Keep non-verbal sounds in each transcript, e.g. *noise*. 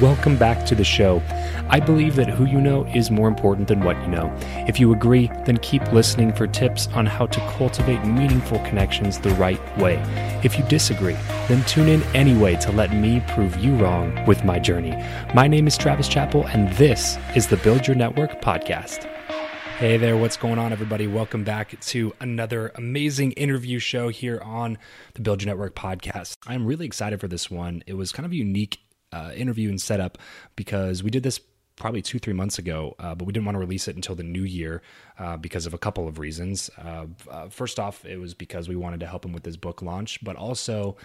Welcome back to the show. I believe that who you know is more important than what you know. If you agree, then keep listening for tips on how to cultivate meaningful connections the right way. If you disagree, then tune in anyway to let me prove you wrong with my journey. My name is Travis Chappell, and this is the Build Your Network podcast. Hey there, what's going on, everybody? Welcome back to another amazing interview show here on the Build Your Network podcast. I'm really excited for this one. It was kind of a unique uh, interview and setup because we did this probably two three months ago uh, but we didn't want to release it until the new year uh, because of a couple of reasons uh, uh first off it was because we wanted to help him with his book launch but also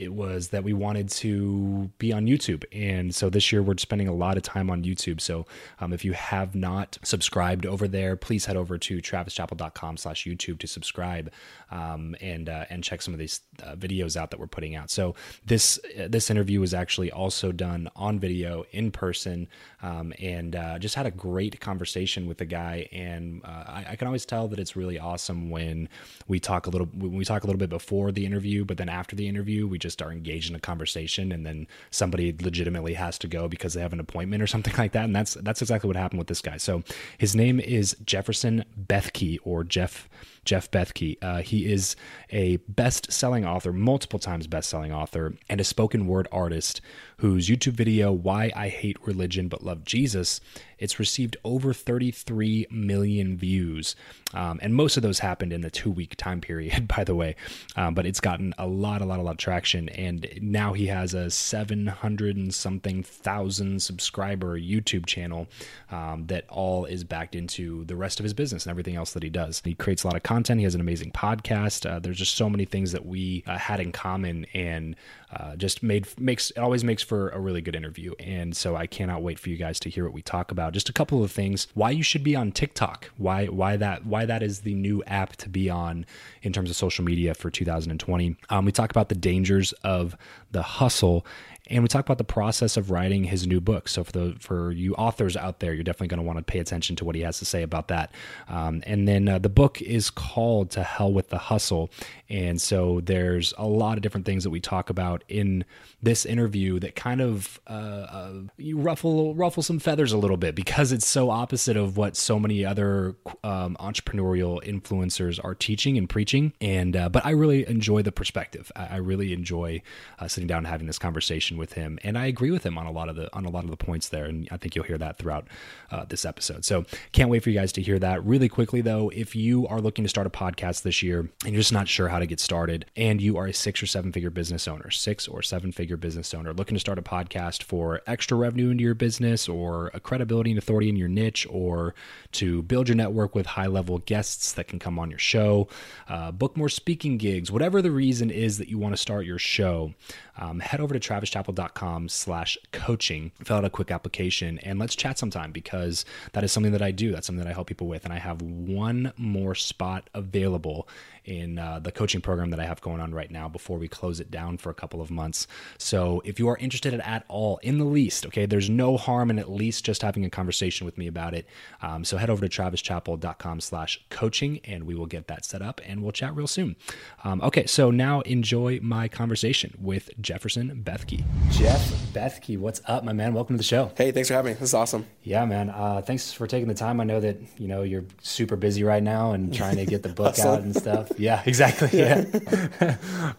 it was that we wanted to be on YouTube. And so this year we're spending a lot of time on YouTube. So um, if you have not subscribed over there, please head over to travischappell.com slash YouTube to subscribe um, and uh, and check some of these uh, videos out that we're putting out. So this uh, this interview was actually also done on video in person um, and uh, just had a great conversation with the guy. And uh, I, I, can always tell that it's really awesome when we talk a little when we talk a little bit before the interview, but then after the interview we just are engaged in a conversation and then somebody legitimately has to go because they have an appointment or *laughs* something like that and that's that's exactly what happened with this guy so his name is jefferson bethke or jeff Jeff Bethke. Uh, he is a best selling author, multiple times best selling author, and a spoken word artist whose YouTube video, Why I Hate Religion But Love Jesus, it's received over 33 million views. Um, and most of those happened in the two week time period, *laughs* by the way. Um, but it's gotten a lot, a lot, a lot of traction. And now he has a 700 and something thousand subscriber YouTube channel um, that all is backed into the rest of his business and everything else that he does. He creates a lot of content. He has an amazing podcast. Uh, there's just so many things that we uh, had in common and uh, just made makes it always makes for a really good interview. And so I cannot wait for you guys to hear what we talk about. Just a couple of things: why you should be on TikTok, why why that why that is the new app to be on in terms of social media for 2020. Um, we talk about the dangers of the hustle and we talk about the process of writing his new book. So for the for you authors out there, you're definitely going to want to pay attention to what he has to say about that. Um, and then uh, the book is called "To Hell with the Hustle," and so there's a lot of different things that we talk about in this interview that kind of uh, uh, you ruffle ruffle some feathers a little bit because it's so opposite of what so many other um, entrepreneurial influencers are teaching and preaching. And uh, but I really enjoy the perspective. I, I really enjoy uh, sitting down and having this conversation with him, and I agree with him on a lot of the on a lot of the points there, and I think you'll hear that throughout uh, this episode. So can't wait for you guys to hear that. Really quickly though, if you are looking to start a podcast this year and you're just not sure how to get started, and you are a six or seven figure business owner, six or seven figure business owner looking to start a podcast for extra revenue into your business or a credibility and authority in your niche, or to build your network with high level guests that can come on your show, uh, book more speaking gigs, whatever the reason is that you want to start your show, um, head over to travischappell.com slash coaching, fill out a quick application, and let's chat sometime because that is something that I do. That's something that I help people with. And I have one more spot available in uh, the coaching program that I have going on right now before we close it down for a couple of months. So if you are interested at all, in the least, okay, there's no harm in at least just having a conversation with me about it. Um, so head over to travischappell.com slash coaching and we will get that set up and we'll chat real soon. Um, okay, so now enjoy my conversation with Jefferson Bethke. Jeff Bethke, what's up, my man? Welcome to the show. Hey, thanks for having me. This is awesome. Yeah, man. Uh, thanks for taking the time. I know that, you know, you're super busy right now and trying to get the book *laughs* out and stuff. Yeah, *laughs* exactly. Yeah.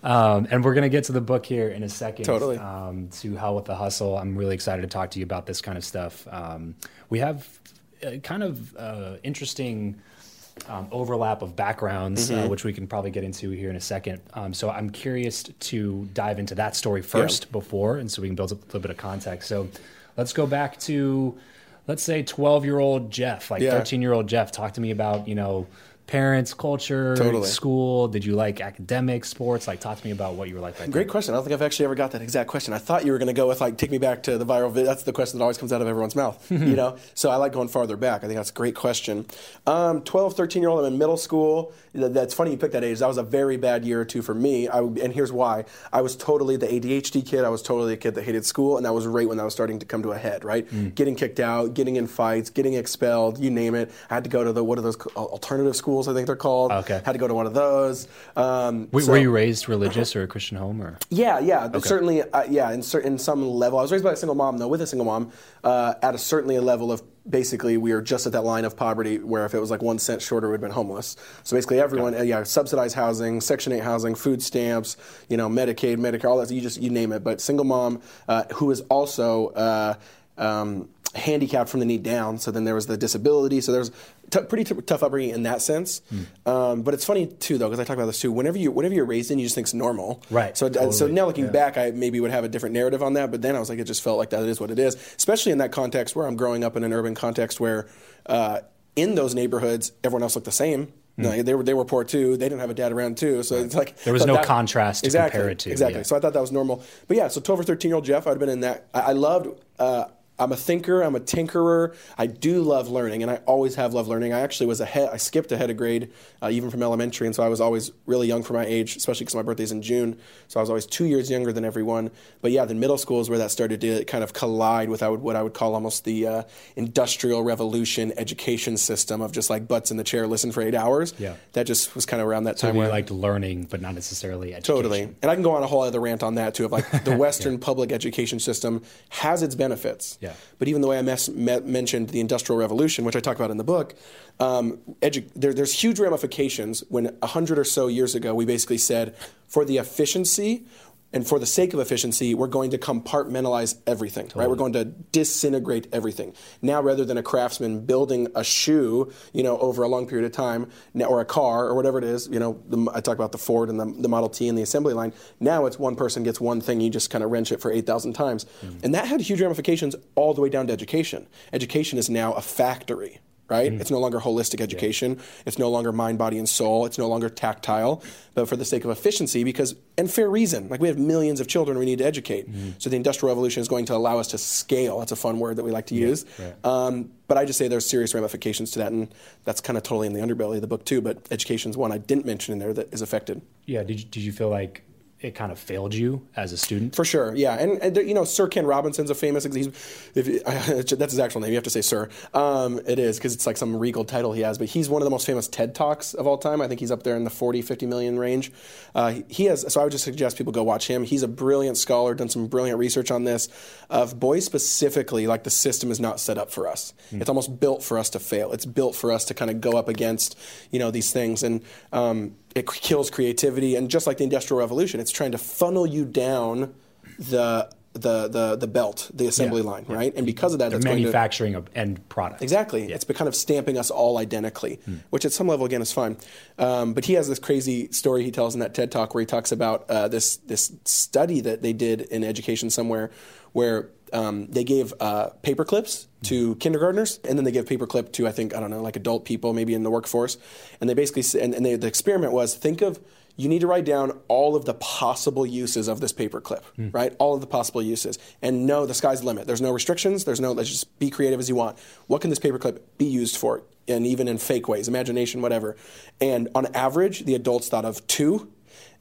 um, and we're going to get to the book here in a second. Totally. Um, to Hell with the Hustle. I'm really excited to talk to you about this kind of stuff. Um, we have kind of uh, interesting um, overlap of backgrounds, uh, Mm-hmm. uh, which we can probably get into here in a second. Um, so I'm curious to dive into that story first before, and so we can build up a little bit of context. So let's go back to, let's say, 12 year old Jeff, like Yeah. 13 year old Jeff. Talk to me about, you know, parents, culture, Totally. school. Did you like academics, sports? Like, talk to me about what you were like. Great question. I don't think I've actually ever got that exact question. I thought you were going to go with like, take me back to the viral video. That's the question that always comes out of everyone's mouth, *laughs* you know? So I like going farther back. I think that's a great question. Um, 12, 13 year old, I'm in middle school. That's funny you picked that age. That was a very bad year or two for me. I, and here's why. I was totally the ADHD kid. I was totally a kid that hated school. And that was right when that was starting to come to a head, right? Mm. Getting kicked out, getting in fights, getting expelled, you name it. I had to go to the, what are those, alternative schools, I think they're called. Okay. Had to go to one of those. Um, Were, so- were you raised religious or a Christian home or? yeah, yeah, but certainly, uh, yeah, in certain some level. I was raised by a single mom, though, with a single mom, uh, at a certainly a level of basically we are just at that line of poverty where if it was like one cent shorter, we'd been homeless. So basically, everyone, uh, yeah, subsidized housing, Section Eight housing, food stamps, you know, Medicaid, Medicare, all that. You just you name it. But single mom uh, who is also. Uh, um, handicapped from the knee down. So then there was the disability. So there's t- pretty t- tough upbringing in that sense. Um, but it's funny too, though, because I talk about this too. Whenever you whenever you're raised in, you just think it's normal. Right, So uh, so now looking yeah. back, I maybe would have a different narrative on that. But then I was like, it just felt like that. It is what it is. Especially in that context where I'm growing up in an urban context where. Uh, in those neighborhoods, everyone else looked the same. Like, they were they were poor too. They didn't have a dad around too. So it's like. There was no that- contrast to exactly, compare it to, Exactly. yeah. So I thought that was normal. But yeah, so 12 or 13 year old Jeff, I'd been in that. I, I loved. Uh, I'm a thinker. I'm a tinkerer. I do love learning, and I always have loved learning. I actually was ahead. I skipped ahead of grade, uh, even from elementary, and so I was always really young for my age, especially because my birthday's in June. So I was always two years younger than everyone. But yeah, then middle school is where that started to kind of collide with what I would call almost the uh, industrial revolution education system of just like butts in the chair, listen for eight hours. Yeah. that just was kind of around that So time. you where liked learning, but not necessarily education. Totally. And I can go on a whole other rant on that too of like the *laughs* Western public education system has its benefits. Yeah. But even the way I mes- me- mentioned the Industrial Revolution, which I talk about in the book, um, edu- there, there's huge ramifications when a hundred or so years ago we basically said for the efficiency and for the sake of efficiency, we're going to compartmentalize everything, right? We're going to disintegrate everything. Now, rather than a craftsman building a shoe, you know, over a long period of time, or a car, or whatever it is, you know, the, I talk about the Ford and the, the Model T and the assembly line. Now it's one person gets one thing, you just kind of wrench it for 8,000 times. Mm-hmm. And that had huge ramifications all the way down to education. Education is now a factory right? It's no longer holistic education. It's no longer mind, body, and soul. It's no longer tactile, but for the sake of efficiency, because and fair reason. Like we have millions of children we need to educate. So the industrial revolution is going to allow us to scale. That's a fun word that we like to use. Um, but I just say there's serious ramifications to that, and that's kind of totally in the underbelly of the book too. But education's one I didn't mention in there that is affected. Yeah. Did you, did you feel like it kind of failed you as a student? For sure, yeah, and, and you know, Sir Ken Robinson's a famous. He's, if, *laughs* that's his actual name. You have to say Sir. Um, it is because it's like some regal title he has. But he's one of the most famous TED talks of all time. I think he's up there in the 40, 50 million range. Uh, he has. So I would just suggest people go watch him. He's a brilliant scholar, done some brilliant research on this. Of boys specifically, like the system is not set up for us. It's almost built for us to fail. It's built for us to kind of go up against, you know, these things and. Um, it kills creativity, and just like the Industrial Revolution, it's trying to funnel you down the the the the belt, the assembly line, right? And because of that, that's going to manufacturing of end product. Exactly. It's kind of stamping us all identically, which at some level, again, is fine. Um, but he has this crazy story he tells in that TED talk where he talks about uh, this this study that they did in education somewhere, where um, they gave uh, paper clips to kindergartners, and then they give paperclip to I think I don't know like adult people, maybe in the workforce, and they basically and, and they, the experiment was think of you need to write down all of the possible uses of this paperclip, right? All of the possible uses, and no, the sky's the limit. There's no restrictions. There's no. Let's just be creative as you want. What can this paperclip be used for? And even in fake ways, imagination, whatever. And on average, the adults thought of two.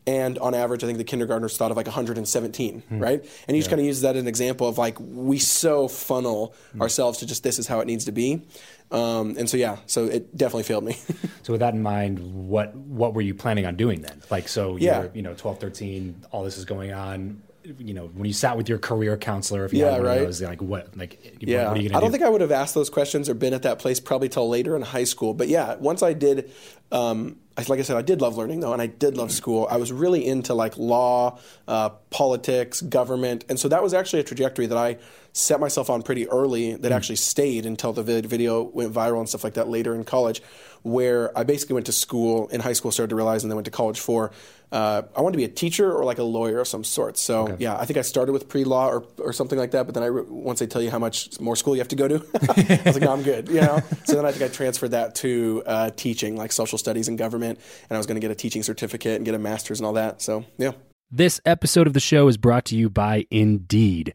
And on average, I think the kindergartners thought of like 117, right? And you just kind of use that as an example of like we so funnel ourselves to just this is how it needs to be. Um, and so yeah, so it definitely failed me. *laughs* So with that in mind, what what were you planning on doing then? Like so Yeah. you're, you know, 12, 13, all this is going on. You know, when you sat with your career counselor, if you Yeah, had one right. of those, like what like Yeah, what are you gonna I don't do? think I would have asked those questions or been at that place probably till later in high school. But yeah, once I did, um, I- like I said, I did love learning though, and I did love school. I was really into like law, uh, politics, government, and so that was actually a trajectory that I set myself on pretty early. That actually stayed until the video went viral and stuff like that later in college, where I basically went to school in high school, started to realize, and then went to college for. Uh, I wanted to be a teacher or like a lawyer of some sort. So yeah, I think I started with pre-law or, or something like that. But then I re- once they tell you how much more school you have to go to, *laughs* I was like, no, I'm good. You know. *laughs* So then I think I transferred that to uh, teaching, like social studies and government, and I was going to get a teaching certificate and get a master's and all that. So yeah. This episode of the show is brought to you by Indeed.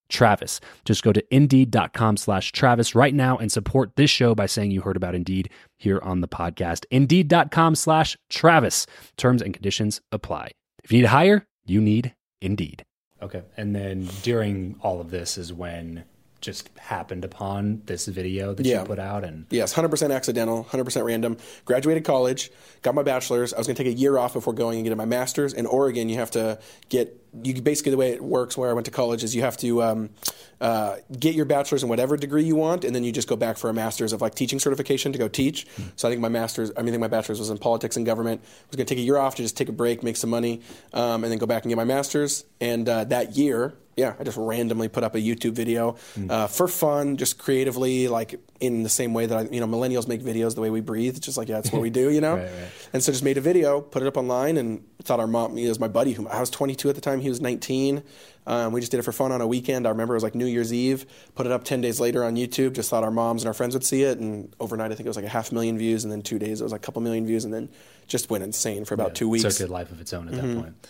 Travis. Just go to indeed.com slash Travis right now and support this show by saying you heard about Indeed here on the podcast. Indeed.com slash Travis. Terms and conditions apply. If you need to hire, you need Indeed. Okay. And then during all of this is when just happened upon this video that Yeah. you put out and Yes, 100% accidental, 100% random. Graduated college, got my bachelor's. I was going to take a year off before going and getting my master's. In Oregon, you have to get you basically the way it works where I went to college is you have to um, uh, get your bachelor's in whatever degree you want, and then you just go back for a master's of like teaching certification to go teach. So I think my master's, I mean, I think my bachelor's was in politics and government. I was going to take a year off to just take a break, make some money, um, and then go back and get my master's. And uh, that year, yeah, I just randomly put up a YouTube video uh, for fun, just creatively, like in the same way that I, you know, millennials make videos the way we breathe. It's just like, yeah, that's what we *laughs* do, you know? Right, right. And so just made a video, put it up online, and thought our mom, he was my buddy, who I was 22 at the time, he was 19. Um, we just did it for fun on a weekend. I remember it was like New Year's Eve. Put it up 10 days later on YouTube. Just thought our moms and our friends would see it. And overnight, I think it was like a half million views. And then two days, it was like a couple million views. And then just went insane for about two weeks. Mm-hmm. circuit life of its own at that point.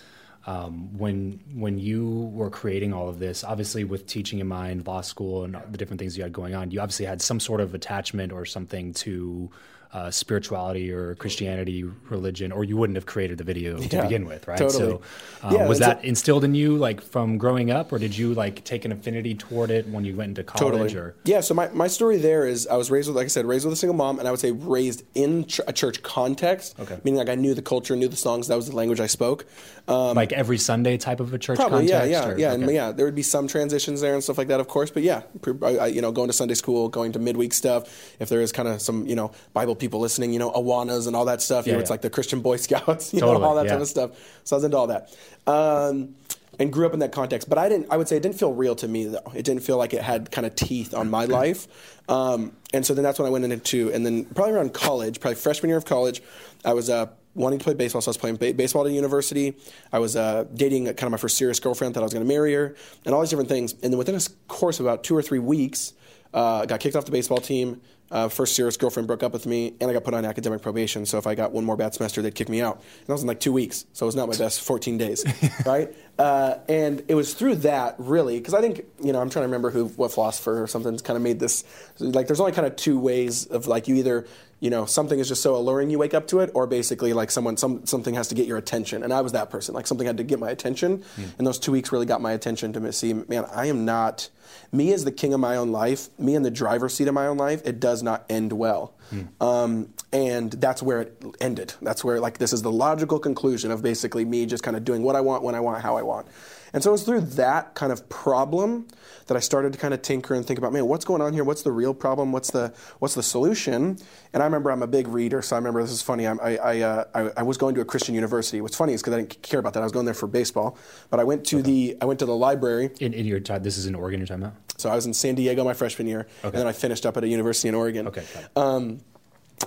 Um, when when you were creating all of this, obviously with teaching in mind, law school, and the different things you had going on, you obviously had some sort of attachment or something to uh, spirituality or Christianity, religion, or you wouldn't have created the video to begin with, right? totally. So, um, Yeah, was it's a- that instilled in you like from growing up, or did you like take an affinity toward it when you went into college? Or Yeah, so my, my story there is I was raised with, like I said, raised with a single mom, and I would say raised in ch- a church context. Okay. Meaning like I knew the culture, knew the songs, that was the language I spoke. Um, like every Sunday type of a church Probably, yeah, context? yeah, or- yeah, and yeah. There would be some transitions there and stuff like that, of course. But yeah, I- you know, going to Sunday school, going to midweek stuff. If there is kind of some, you know, Bible people listening, you know, Awanas and all that stuff. You Yeah, know, it's yeah. like the Christian Boy Scouts, *laughs* you Totally, know, all that yeah. type of stuff. So I was into all that. Um, and grew up in that context, but I didn't. I would say it didn't feel real to me though. It didn't feel like it had kind of teeth on my life. Um, and so then that's when I went into, and then probably around college, probably freshman year of college, I was uh, wanting to play baseball, so I was playing ba- baseball at university. I was uh, dating kind of my first serious girlfriend, thought I was going to marry her, and all these different things. And then within a course of about two or three weeks, uh, got kicked off the baseball team. Uh, first serious girlfriend broke up with me, and I got put on academic probation. So if I got one more bad semester, they'd kick me out. And that was in like two weeks, so it was not my best 14 days, *laughs* right? Uh, and it was through that really, because I think you know I'm trying to remember who, what philosopher or something kind of made this. Like, there's only kind of two ways of like you either you know something is just so alluring you wake up to it, or basically like someone some something has to get your attention. And I was that person. Like something had to get my attention, and those two weeks really got my attention to see, man, I am not me as the king of my own life, me in the driver's seat of my own life, it does not end well. Um, and that's where it ended. That's where, like, this is the logical conclusion of basically me just kind of doing what I want, when I want, how I want. And so it was through that kind of problem that I started to kind of tinker and think about, man, what's going on here? What's the real problem? What's the what's the solution? And I remember I'm a big reader, so I remember this is funny. I'm- I I, uh, I, I was going to a Christian university. What's funny is because I didn't care about that. I was going there for baseball, but I went to the I went to the library. in, in your time, this is in Oregon. You're talking about? So I was in San Diego my freshman year, and then I finished up at a university in Oregon. Okay. Um,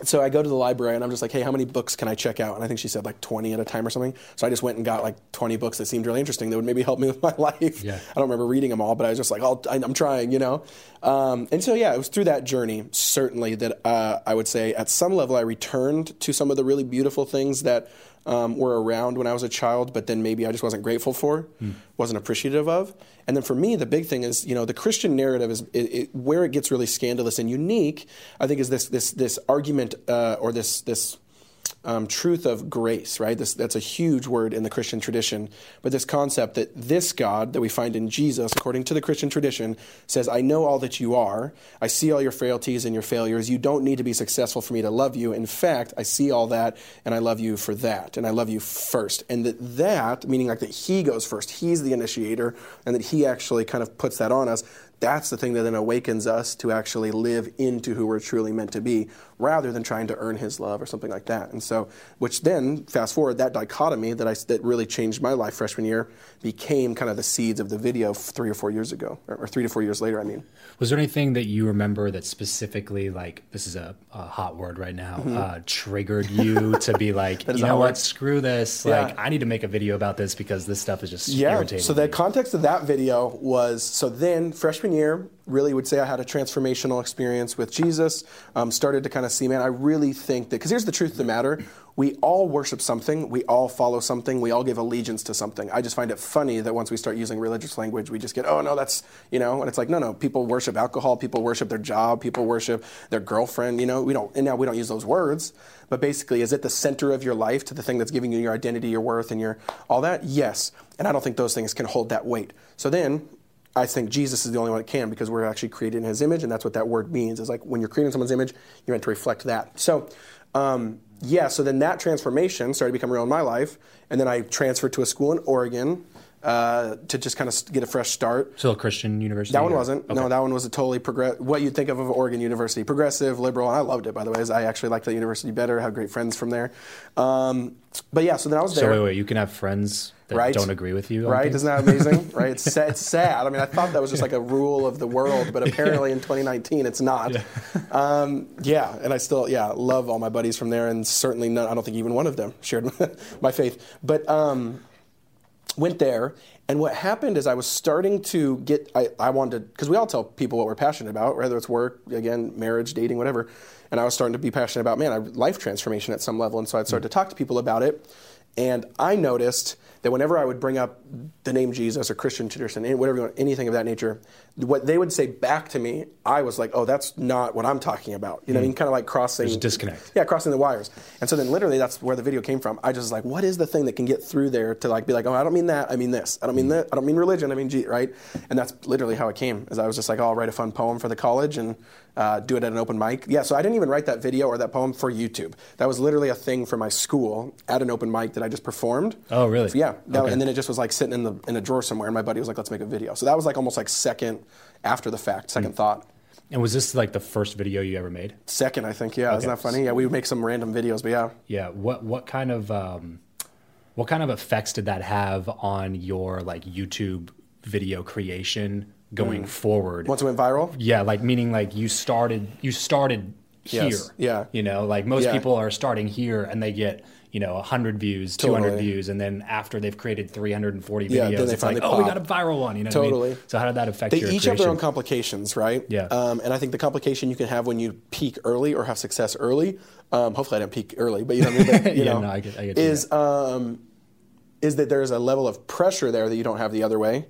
so I go to the library and I'm just like, hey, how many books can I check out? And I think she said like 20 at a time or something. So I just went and got like 20 books that seemed really interesting that would maybe help me *laughs* with my life. Yeah. I don't remember reading them all, but I was just like, I'm trying, you know? Um, and so, yeah, it was through that journey, certainly, that uh, I would say at some level I returned to some of the really beautiful things that um, were around when I was a child, but then maybe I just wasn't grateful for, wasn't appreciative of. And then for me, the big thing is, you know, the Christian narrative is it, it, where it gets really scandalous and unique. I think is this this this argument uh, or this this um, truth of grace, right? This, that's a huge word in the Christian tradition. But this concept that this God that we find in Jesus, according to the Christian tradition, says, I know all that you are. I see all your frailties and your failures. You don't need to be successful for me to love you. In fact, I see all that and I love you for that. And I love you first. And that, that meaning like that He goes first, He's the initiator, and that He actually kind of puts that on us. That's the thing that then awakens us to actually live into who we're truly meant to be, rather than trying to earn His love or something like that. And so, which then, fast forward, that dichotomy that I that really changed my life freshman year became kind of the seeds of the video three or four years ago, or, or three to four years later. I mean, Was there anything that you remember that specifically, like, this is a, a hot word right now, uh, triggered you to be *laughs* like, Mm-hmm. you know what, word. screw this. Yeah. Like, I need to make a video about this because this stuff is just Yeah. irritating. So the context of that video was so then freshman year really would say I had a transformational experience with Jesus. Um, started to kind of see, man, I really think that because here's the truth of the matter: we all worship something, we all follow something, we all give allegiance to something. I just find it funny that once we start using religious language, we just get, oh no, that's you know, and it's like, no, no, people worship alcohol, people worship their job, people worship their girlfriend. You know, we don't, and now we don't use those words. But basically, is it the center of your life to the thing that's giving you your identity, your worth, and your all that? Yes. And I don't think those things can hold that weight. So then I think Jesus is the only one that can because we're actually created in his image, and that's what that word means. Is like when you're creating someone's image, you're meant to reflect that. So, um, yeah, so then that transformation started to become real in my life, and then I transferred to a school in Oregon uh, to just kind of get a fresh start. Still a Christian university? That one or- wasn't. Okay. No, that one was a totally progress. What you'd think of of Oregon University, progressive, liberal, and I loved it. By the way, I actually liked that university better. Had great friends from there. Um, but yeah, so then I was there. So wait, wait, you can have friends that Right. don't agree with you, Right? things? Isn't that amazing? *laughs* right? It's sad, it's sad. I mean, I thought that was just like a rule of the world, but *laughs* apparently in 2019 it's not. Yeah. *laughs* Um, yeah, and I still, yeah, love all my buddies from there, and certainly none, I don't think even one of them shared my faith. But um, went there, and what happened is I was starting to get, I, I wanted, because we all tell people what we're passionate about, whether it's work, again, marriage, dating, whatever. And I was starting to be passionate about, man, life transformation at some level. And so I'd start to talk to people about it. And I noticed that whenever I would bring up the name Jesus or Christian tradition, whatever you want, anything of that nature, what they would say back to me, I was like, oh, that's not what I'm talking about. You know what I mean? Kind of like crossing. There's disconnect. Yeah, crossing the wires. And so then literally that's where the video came from. I just was like, what is the thing that can get through there to like be like, oh, I don't mean that, I mean this. I don't mean that, I don't mean religion, I mean G, right? And that's literally how it came. Is I was just like, oh, I'll write a fun poem for the college and uh, do it at an open mic. Yeah, so I didn't even write that video or that poem for YouTube. That was literally a thing for my school at an open mic that I just performed. Oh, really? So, yeah, that- Okay. and then it just was like sitting in the in a drawer somewhere, and my buddy was like, let's make a video. So that was like almost like second after the fact, second Mm. thought. And was this like the first video you ever made? Second, I think. Yeah, isn't that funny? Yeah, we would make some random videos, but yeah. Yeah. What what kind of um, what kind of effects did that have on your like YouTube video creation going forward? Once it went viral, Yeah, like meaning like you started you started here. Yes, yeah. You know, like most Yeah. people are starting here and they get, you know, 100 views, 200 views and then after they've created 340 Yeah, videos they it's like, finally "Oh, we got a viral one," you know what I mean? Totally. So how did that affect they each have creation? their own complications, right? Yeah. Um, and I think the complication you can have when you peak early or have success early. Um, hopefully, I didn't peak early, but you know what I mean. But, *laughs* you Yeah, know, no, I get- I get is um, is that there's a level of pressure there that you don't have the other way.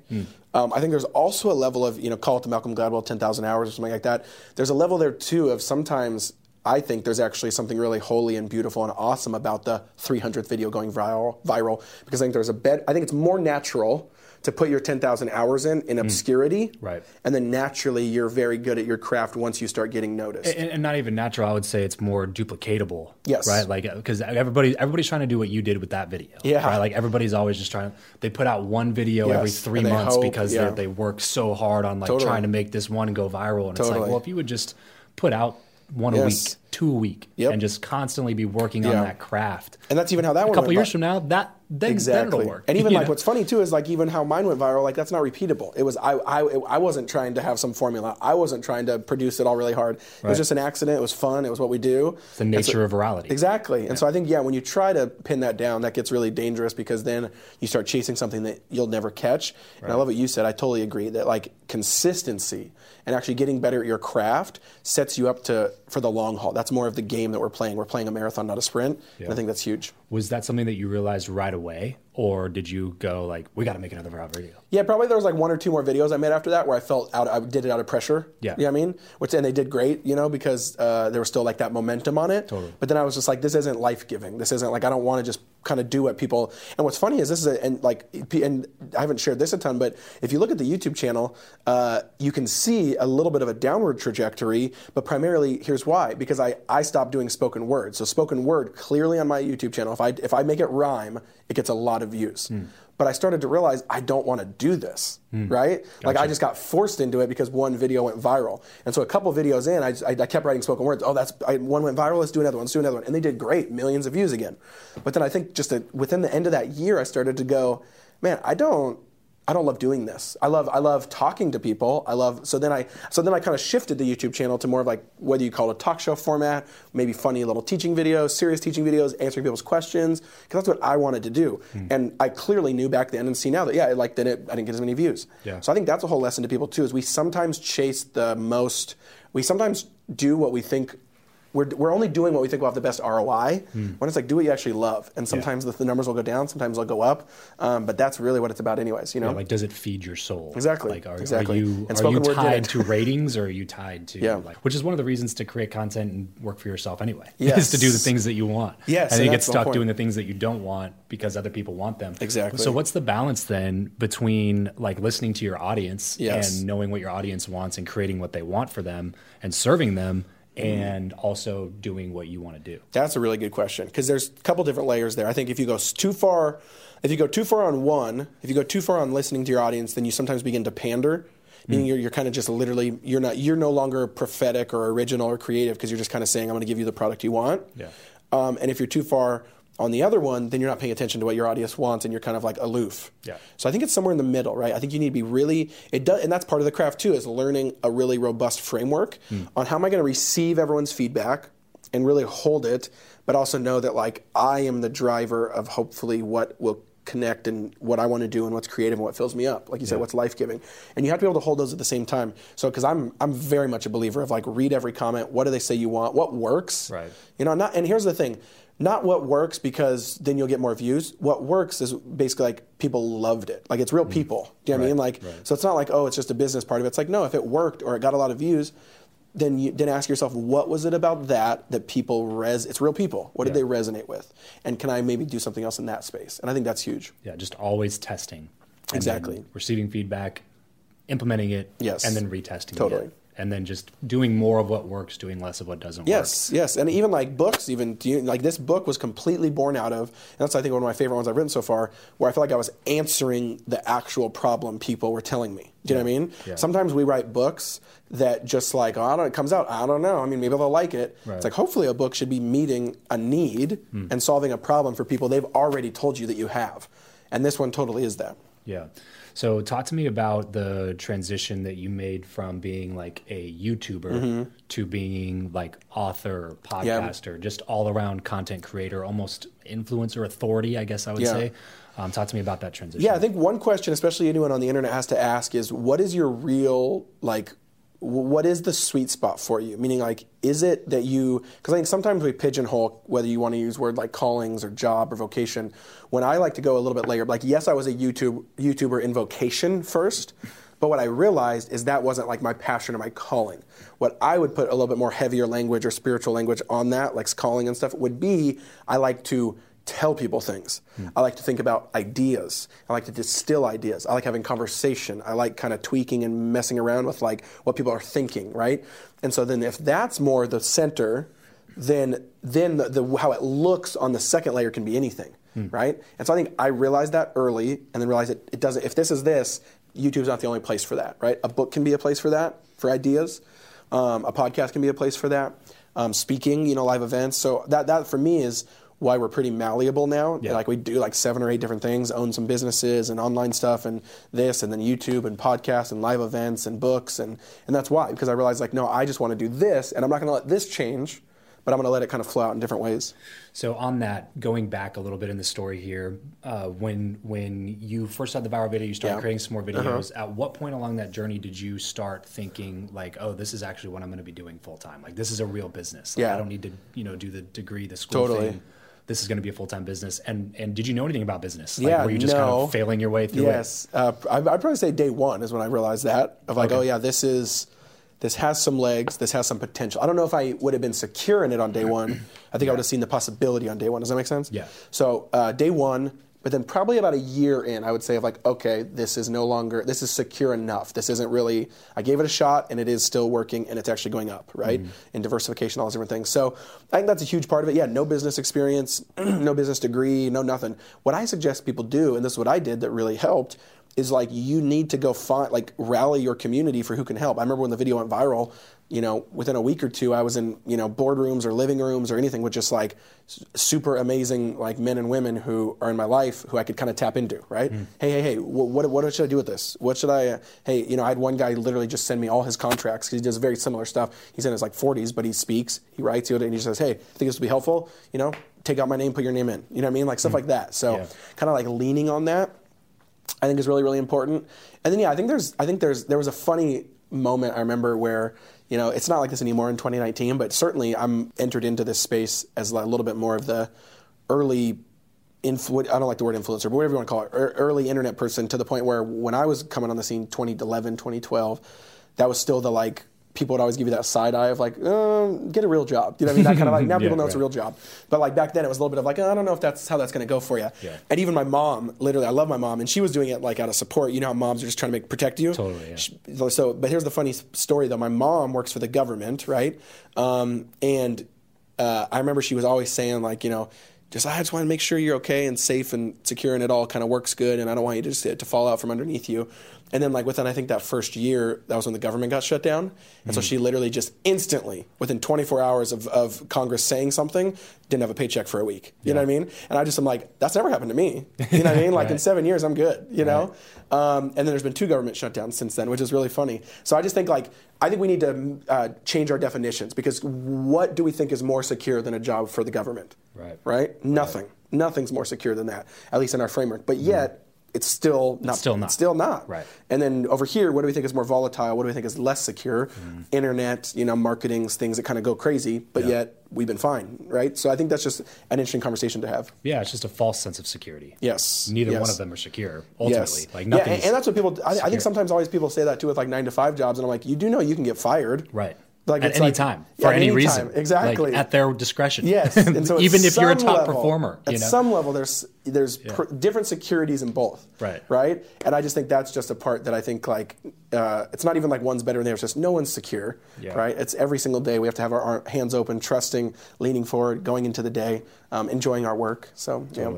Um, I think there's also a level of you know call it the Malcolm Gladwell 10,000 hours or something like that. There's a level there too of sometimes. I think there's actually something really holy and beautiful and awesome about the 300th video going viral, viral because I think there's a bed. I think it's more natural to put your 10,000 hours in in obscurity, Hmm. Right. And then naturally, you're very good at your craft once you start getting noticed. and, and not even natural. I would say it's more duplicatable. Yes. Right. Like because everybody everybody's trying to do what you did with that video. Yeah. Right. Like everybody's always just trying. They put out one video every three and months hope, because yeah. they're they work so hard on like Totally. trying to make this one go viral. And it's like, well, if you would just put out one a week, two a week, Yep. and just constantly be working on that craft. and that's even how that A couple years vi- from now, that then, exactly. then work. And even *laughs* like know? what's funny too is like even how mine went viral. Like that's not repeatable. It was I I I wasn't trying to have some formula. I wasn't trying to produce it all really hard. It was just an accident. It was fun. It was what we do. It's the nature of virality. Exactly. And so I think, yeah, when you try to pin that down, that gets really dangerous because then you start chasing something that you'll never catch. And I love what you said. I totally agree that like consistency and actually getting better at your craft sets you up to for the long haul. That's more of the game that we're playing. We're playing a marathon, not a sprint. And I think that's huge. Was that something that you realized right away, or did you go like, we got to make another viral video? Yeah, probably there was like one or two more videos I made after that where I felt out. I did it out of pressure. Yeah. you know what I mean. Which and they did great, you know, because uh, there was still like that momentum on it. Totally. But then I was just like, this isn't life giving. This isn't like I don't want to just kind of do what people. And what's funny is this is a, and like and I haven't shared this a ton, but if you look at the YouTube channel, uh, you can see a little bit of a downward trajectory. But primarily, here's why: because I I stopped doing spoken word. So spoken word clearly on my YouTube channel. If I if I make it rhyme, it gets a lot of views. But I started to realize I don't want to do this, hmm. right? Like I just got forced into it because one video went viral, and so a couple videos in, I, just, I, I kept writing spoken words. Oh, that's I, one went viral. Let's do another one. Let's do another one, and they did great, millions of views again. But then I think just a, within the end of that year, I started to go, man, I don't. I don't love doing this. I love I love talking to people. I love so then I so then I kind of shifted the YouTube channel to more of like whether you call it a talk show format, maybe funny little teaching videos, serious teaching videos, answering people's questions because that's what I wanted to do. Hmm. And I clearly knew back then and see now that yeah, like then it, I didn't get as many views. Yeah. So I think that's a whole lesson to people too is we sometimes chase the most we sometimes do what we think we're, we're only doing what we think will have the best ROI when it's like do what you actually love. And sometimes the, the numbers will go down, sometimes they'll go up. Um, but that's really what it's about anyways, you know? Yeah, like, does it feed your soul? Exactly, Like, are, exactly. are you And are you tied to ratings, or are you tied to? Yeah. Like, which is one of the reasons to create content and work for yourself anyway. Yes. *laughs* is to do the things that you want. Yes, and and you get stuck doing the things that you don't want because other people want them. Exactly. So what's the balance then between like listening to your audience Yes. and knowing what your audience wants and creating what they want for them and serving them, and also doing what you want to do? That's a really good question because there's a couple different layers there. I think if you go too far, if you go too far on one, if you go too far on listening to your audience, then you sometimes begin to pander. Meaning you're, you're kind of just literally you're not you're no longer prophetic or original or creative because you're just kind of saying I'm going to give you the product you want. Yeah. Um, and if you're too far on the other one, then you're not paying attention to what your audience wants and you're kind of like aloof. Yeah. So I think it's somewhere in the middle, right? I think you need to be really it does, and that's part of the craft too is learning a really robust framework hmm. on how am I going to receive everyone's feedback and really hold it, but also know that like I am the driver of hopefully what will connect and what I want to do and what's creative and what fills me up. Like you said, what's life giving, and you have to be able to hold those at the same time. So because I'm I'm very much a believer of like read every comment. What do they say you want? What works? Right. You know, not and here's the thing. Not what works because then you'll get more views. What works is basically like people loved it. Like it's real mm. people. Do you know what I mean? Like so it's not like, oh, it's just a business part of it. It's like, no, if it worked or it got a lot of views, then you then ask yourself, what was it about that that people res it's real people. What did Yeah. they resonate with? And can I maybe do something else in that space? And I think that's huge. Yeah, just always testing. Exactly. receiving feedback, implementing it, Yes. and then retesting Totally. it. And then just doing more of what works, doing less of what doesn't work. Yes, yes, and even like books, even do you, like this book was completely born out of, and that's I think one of my favorite ones I've written so far, where I feel like I was answering the actual problem people were telling me. Do you know what I mean? Yeah. Sometimes we write books that just like, oh, I don't, it comes out, I don't know. I mean, maybe they'll like it. Right. It's like hopefully a book should be meeting a need Hmm. and solving a problem for people they've already told you that you have, and this one totally is that. Yeah. So talk to me about the transition that you made from being like a YouTuber to being like author, Mm-hmm. Yeah. podcaster, just all around content creator, almost influencer authority, I guess I would Yeah. say. Um, talk to me about that transition. Yeah, I think one question, especially anyone on the internet has to ask, is what is your real like? What is the sweet spot for you? Meaning, like, is it that you? Because I think sometimes we pigeonhole whether you want to use word like callings or job or vocation. When I like to go a little bit later, like, yes, I was a YouTube YouTuber in vocation first, but what I realized is that wasn't like my passion or my calling. What I would put a little bit more heavier language or spiritual language on that, like calling and stuff, would be I like to tell people things. I like to think about ideas. I like to distill ideas. I like having conversation. I like kind of tweaking and messing around with like what people are thinking, right? And so then if that's more the center, then then the, the how it looks on the second layer can be anything, right? And so I think I realized that early and then realized that it doesn't if this is this, YouTube's not the only place for that, right? A book can be a place for that, for ideas. Um, a podcast can be a place for that. Um, speaking, you know, live events. So that that for me is why we're pretty malleable now. Yeah. Like we do like seven or eight different things, own some businesses and online stuff and this and then YouTube and podcasts and live events and books and and that's why because I realized like no, I just want to do this and I'm not going to let this change, but I'm going to let it kind of flow out in different ways. So on that, going back a little bit in the story here, uh, when when you first had the viral video, you started Yeah. creating some more Uh-huh. videos. At what point along that journey did you start thinking like, oh, this is actually what I'm going to be doing full time? Like this is a real business. Like, Yeah. I don't need to you know do the degree, the school Totally. thing. This is going to be a full time business. And and did you know anything about business? Like, Yeah, were you just kind no. of failing your way through it? Yes, uh, I, I'd probably say day one is when I realized that of like, Okay. oh yeah, this is this has some legs, this has some potential. I don't know if I would have been secure in it on day one. I think I would have seen the possibility on day one. Does that make sense? Yeah. So uh, day one, but then probably about a year in, I would say of like, okay, this is no longer, this is secure enough. This isn't really. I gave it a shot, and it is still working, and it's actually going up, right? Mm-hmm. In diversification, all those different things. So I think that's a huge part of it. Yeah, no business experience, *clears throat* no business degree, no nothing. What I suggest people do, and this is what I did that really helped, is like you need to go find like rally your community for who can help. I remember when the video went viral, you know, within a week or two, I was in you know boardrooms or living rooms or anything with just like super amazing like men and women who are in my life who I could kind of tap into, right? Hey, hey, hey, wh- what what should I do with this? What should I? Uh, hey, you know, I had one guy literally just send me all his contracts because he does very similar stuff. He's in his like 40s, but he speaks, he writes, and he just says, hey, I think this would be helpful. You know, take out my name, put your name in. You know what I mean? Like stuff like that. So Yeah. kind of like leaning on that. I think is really really important. And then yeah, I think there's I think there's there was a funny moment I remember where you know it's not like this anymore in 2019, but certainly I'm entered into this space as a little bit more of the early. Influ- I don't like the word influencer, but whatever you want to call it, ear- early internet person to the point where when I was coming on the scene 2011, 2012, that was still the like, people would always give you that side eye of like, um, get a real job. You know what I mean? That kind of like, *laughs* now people Yeah, know it's a real job. But like back then it was a little bit of like, oh, I don't know if that's how that's going to go for you. Yeah. And even my mom, literally, I love my mom, and she was doing it like out of support. You know how moms are just trying to make protect you. Totally, yeah. She- So, but here's the funny story though. My mom works for the government, right? Um, and uh, I remember she was always saying like, you know. Just I just want to make sure you're okay and safe and secure and it all kind of works good and I don't want you to just to fall out from underneath you. And then like within I think that first year, that was when the government got shut down. And so Mm-hmm. she literally just instantly, within 24 hours of, of Congress saying something, didn't have a paycheck for a week. You know what I mean? And I just am like, that's never happened to me. *laughs* You know what I mean? Like in seven years, I'm good. You know. Um, and then there's been two government shutdowns since then, which is really funny. So I just think like I think we need to uh, change our definitions because what do we think is more secure than a job for the government? Right. Right? Nothing. Nothing's more secure than that, at least in our framework. But yet, it's still not. still not. Still not. Right. And then over here, what do we think is more volatile? What do we think is less secure? Mm-hmm. Internet, you know, marketing's things that kind of go crazy, but Yeah. yet we've been fine, right? So I think that's just an interesting conversation to have. Yeah, it's just a false sense of security. Yes. Neither yes. one of them are secure. Ultimately, Yes. like yeah, nothing. and, and that's what people. I, I think sometimes always people say that too with like nine to five jobs, and I'm like, you do know you can get fired, right. Like at any like- time for any, any reason, time, exactly. like, at their discretion. Yes, and so *laughs* even if you're a top level- performer, at you know. some level, there's there's pr- different securities in both. Right. Right. And I just think that's just a part that I think like uh, it's not even like one's better than the other. It's just no one's secure. Yeah. Right. It's every single day we have to have our, our hands open, trusting, leaning forward, going into the day, um, enjoying our work. So yeah.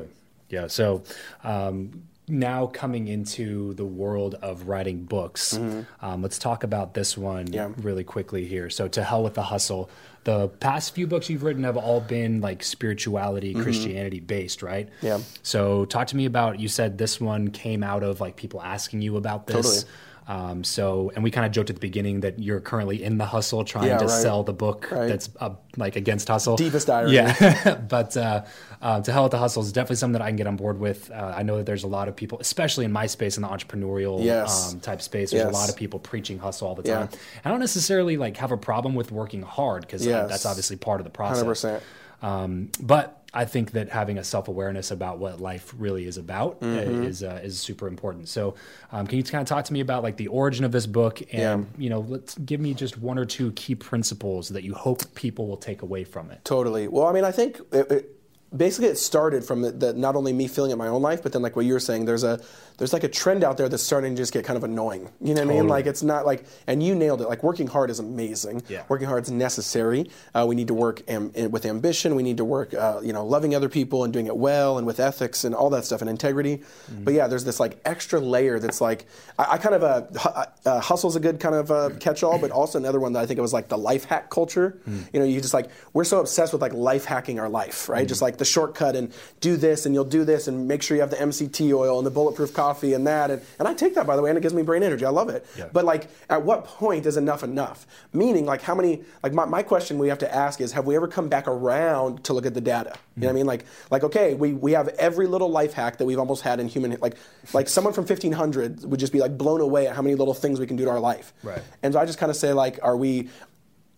Yeah. So um, now coming into the world of writing books, um, let's talk about this one Mm-hmm. Yeah. really quickly here. So, To Hell with the Hustle. The past few books you've written have all been like spirituality, Christianity based, right? Mm-hmm. Yeah. So, talk to me about. You said this one came out of like people asking you about this. Totally. Um, so, and we kind of joked at the beginning that you're currently in the hustle, trying Yeah, to right. sell the book Right. that's uh, like against hustle. Deepest irony. Yeah, *laughs* but uh, uh, to hell with the hustle is definitely something that I can get on board with. Uh, I know that there's a lot of people, especially in my space in the entrepreneurial Yes. um, type space. There's a lot of people preaching hustle all the Yeah. time. I don't necessarily like have a problem with working hard because Yes. that's obviously part of the process. 100%. Um, but I think that having a self awareness about what life really is about uh, Mm-hmm. is uh, is super important. So, um, can you kind of talk to me about like the origin of this book and you know, let's give me just one or two key principles that you hope people will take away from it. Totally. Well, I mean, I think it, it, basically it started from the, the, not only me feeling it in my own life, but then like what you were saying, there's a there's like a trend out there that's starting to just get kind of annoying. You know what I mean? Like it's not like, and you nailed it. Like working hard is amazing. Yeah. Working hard is necessary. Uh, we need to work am, with ambition. We need to work, uh, you know, loving other people and doing it well and with ethics and all that stuff and integrity. But yeah, there's this like extra layer that's like, I, I kind of uh, hu- uh, hustle's a good kind of uh, catch-all, but also another one that I think it was like the life hack culture. You know, you just like we're so obsessed with like life hacking our life, right? Just like the shortcut and do this and you'll do this and make sure you have the MCT oil and the bulletproof coffee and that and, and I take that by the way and it gives me brain energy. I love it. Yeah. But like at what point is enough enough? Meaning like how many like my, my question we have to ask is have we ever come back around to look at the data? You know what I hmm. mean? Like like okay, we, we have every little life hack that we've almost had in human like like someone from 1500 would just be like blown away at how many little things we can do to our life. Right. And so I just kind of say like are we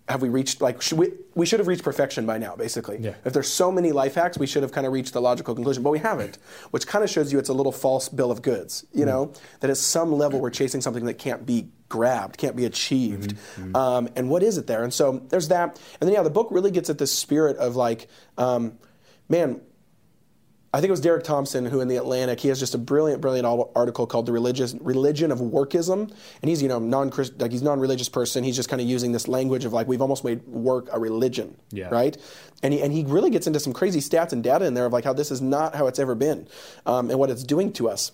have we reached like should we we should have reached perfection by now basically. Yeah. if there's so many life hacks we should have kind of reached the logical conclusion but we haven't which kind of shows you it's a little false bill of goods you know? That at some level we're chasing something that can't be grabbed can't be achieved. Um, and what is it there? And so there's that. And then yeah the book really gets at this spirit of like um, man I think it was Derek Thompson who in the Atlantic, he has just a brilliant, brilliant article called "The Religious Religion of Workism," and he's you know non like he's non-religious person. He's just kind of using this language of like we've almost made work a religion, Yeah. right? And he and he really gets into some crazy stats and data in there of like how this is not how it's ever been, um, and what it's doing to us.